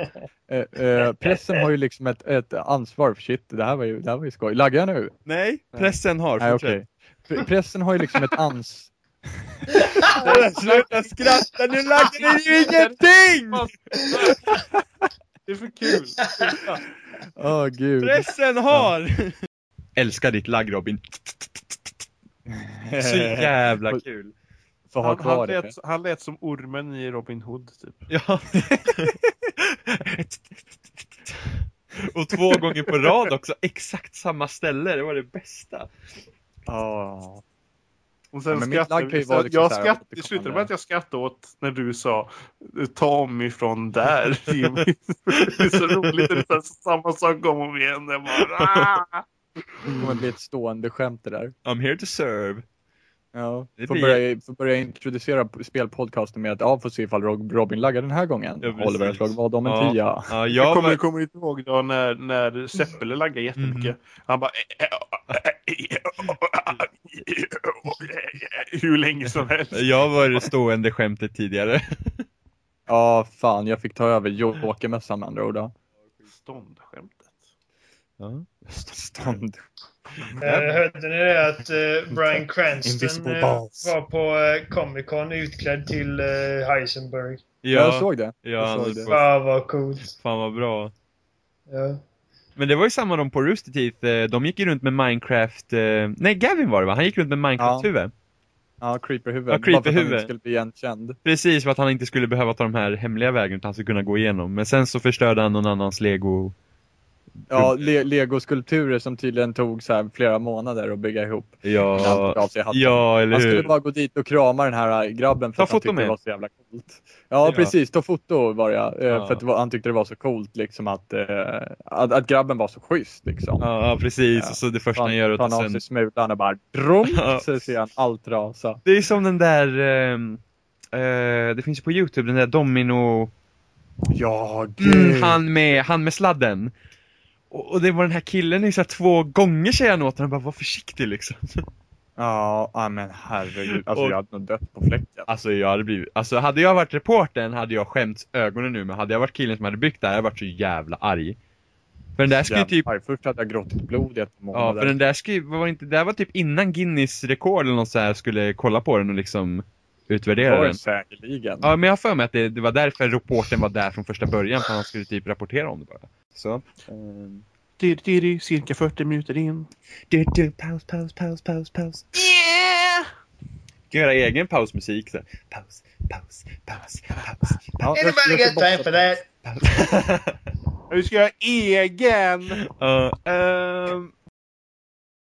Eh, eh, pressen har ju liksom ett, ett ansvar. Shit, det här var ju, det här var ju skoj. Laggar jag nu? Nej, pressen har. Nej, Fortsätt. Pre- Pressen har ju liksom ett ans... Sluta skratta, nu laggar ni ju ingenting! Det är för kul. Åh gud. Pressen har! Älskar ditt lagg Robin. Så jävla kul. Ha Han, han, det. lät, han lät som ormen i Robin Hood typ. Ja. Och två gånger på rad också, exakt samma ställe, det var det bästa. Ja. Och sen Ja, skrattade liksom jag skratt, det slutade med att jag skrattade åt när du sa ta mig från där. Jimmy." det är så roligt. Det är samma sak om och om igen. Jag bara, ah! Det kommer bli ett stående skämt det där. I'm here to serve. Ja. Får börja, får börja introducera spelpodcasten med att ja, får se ifall Rob- Robin laggar den här gången. Ja. Oliver har slagit vad om en Ja. tia. Ja, Jag jag kommer, var... kommer inte ihåg då när, när Seppele laggade jättemycket. Han bara hur länge som helst. Jag var det stående skämtet tidigare. Ja, fan, jag fick ta över Jokermässan med andra ord. då. Ståndskämtet. Ja. Stånd. Eh, hörde ni det att eh, Brian Cranston eh, var på eh, Comic Con utklädd till eh, Heisenberg? Jag såg det. Ja, jag såg det. Fan vad coolt. Fan vad bra. Ja. Men det var ju samma de på Rooster Teeth, de gick ju runt med Minecraft, nej Gavin var det va? Han gick runt med Minecraft-huvud. Ja, creeperhuvud. Ja, Bara för att han creeperhuvud. inte skulle bli igenkänd. Precis, för att han inte skulle behöva ta de här hemliga vägarna utan han skulle kunna gå igenom. Men sen så förstörde han någon annans lego. Ja, le Lego-skulpturer som tydligen tog så här flera månader att bygga ihop. Han av hatten. ja eller Han skulle hur? bara gå dit och krama den här grabben för Ta att han tyckte med. det var så jävla coolt. Ja, Ja. precis, ta foto var jag. eh, Ja. För att det var, han tyckte det var så coolt liksom att, eh, att, att grabben var så schysst liksom. Ja, ja precis, Ja. så det första han han gör är att av sen... sig smulan och bara drum, Ja. så ser han allt rasa. Det är som den där, eh, det finns ju på Youtube, den där Domino... Ja, Mm, han, med, han med sladden. Och, och det var den här killen i så här två gånger säger han åt honom, bara var försiktig liksom. Ja, ja, men herregud. Alltså Och- jag hade nog dött på fläcken. Alltså jag hade blivit, alltså hade jag varit reportern hade jag skämts ögonen nu, men hade jag varit killen som hade byggt det här, hade jag varit så jävla arg. För den där skulle typ, Jävlar, Först hade jag gråtit blod i ett ja månader. för den där skulle var inte, det var typ innan Guinness rekord eller något så här skulle kolla på den och liksom utvärdera var den. säkerligen. Ja men jag har för mig att det, det var därför reportern var där från första början, för han skulle typ rapportera om det bara. Så. ehm. Diri, diri, cirka 40 minuter in. Du, du, paus, paus, paus, paus, paus. Yeah! Göra egen pausmusik så. Paus, paus, paus, paus, jag- Anybody jag got ska time for that? paus. Vi ska göra egen! Ja, ehm,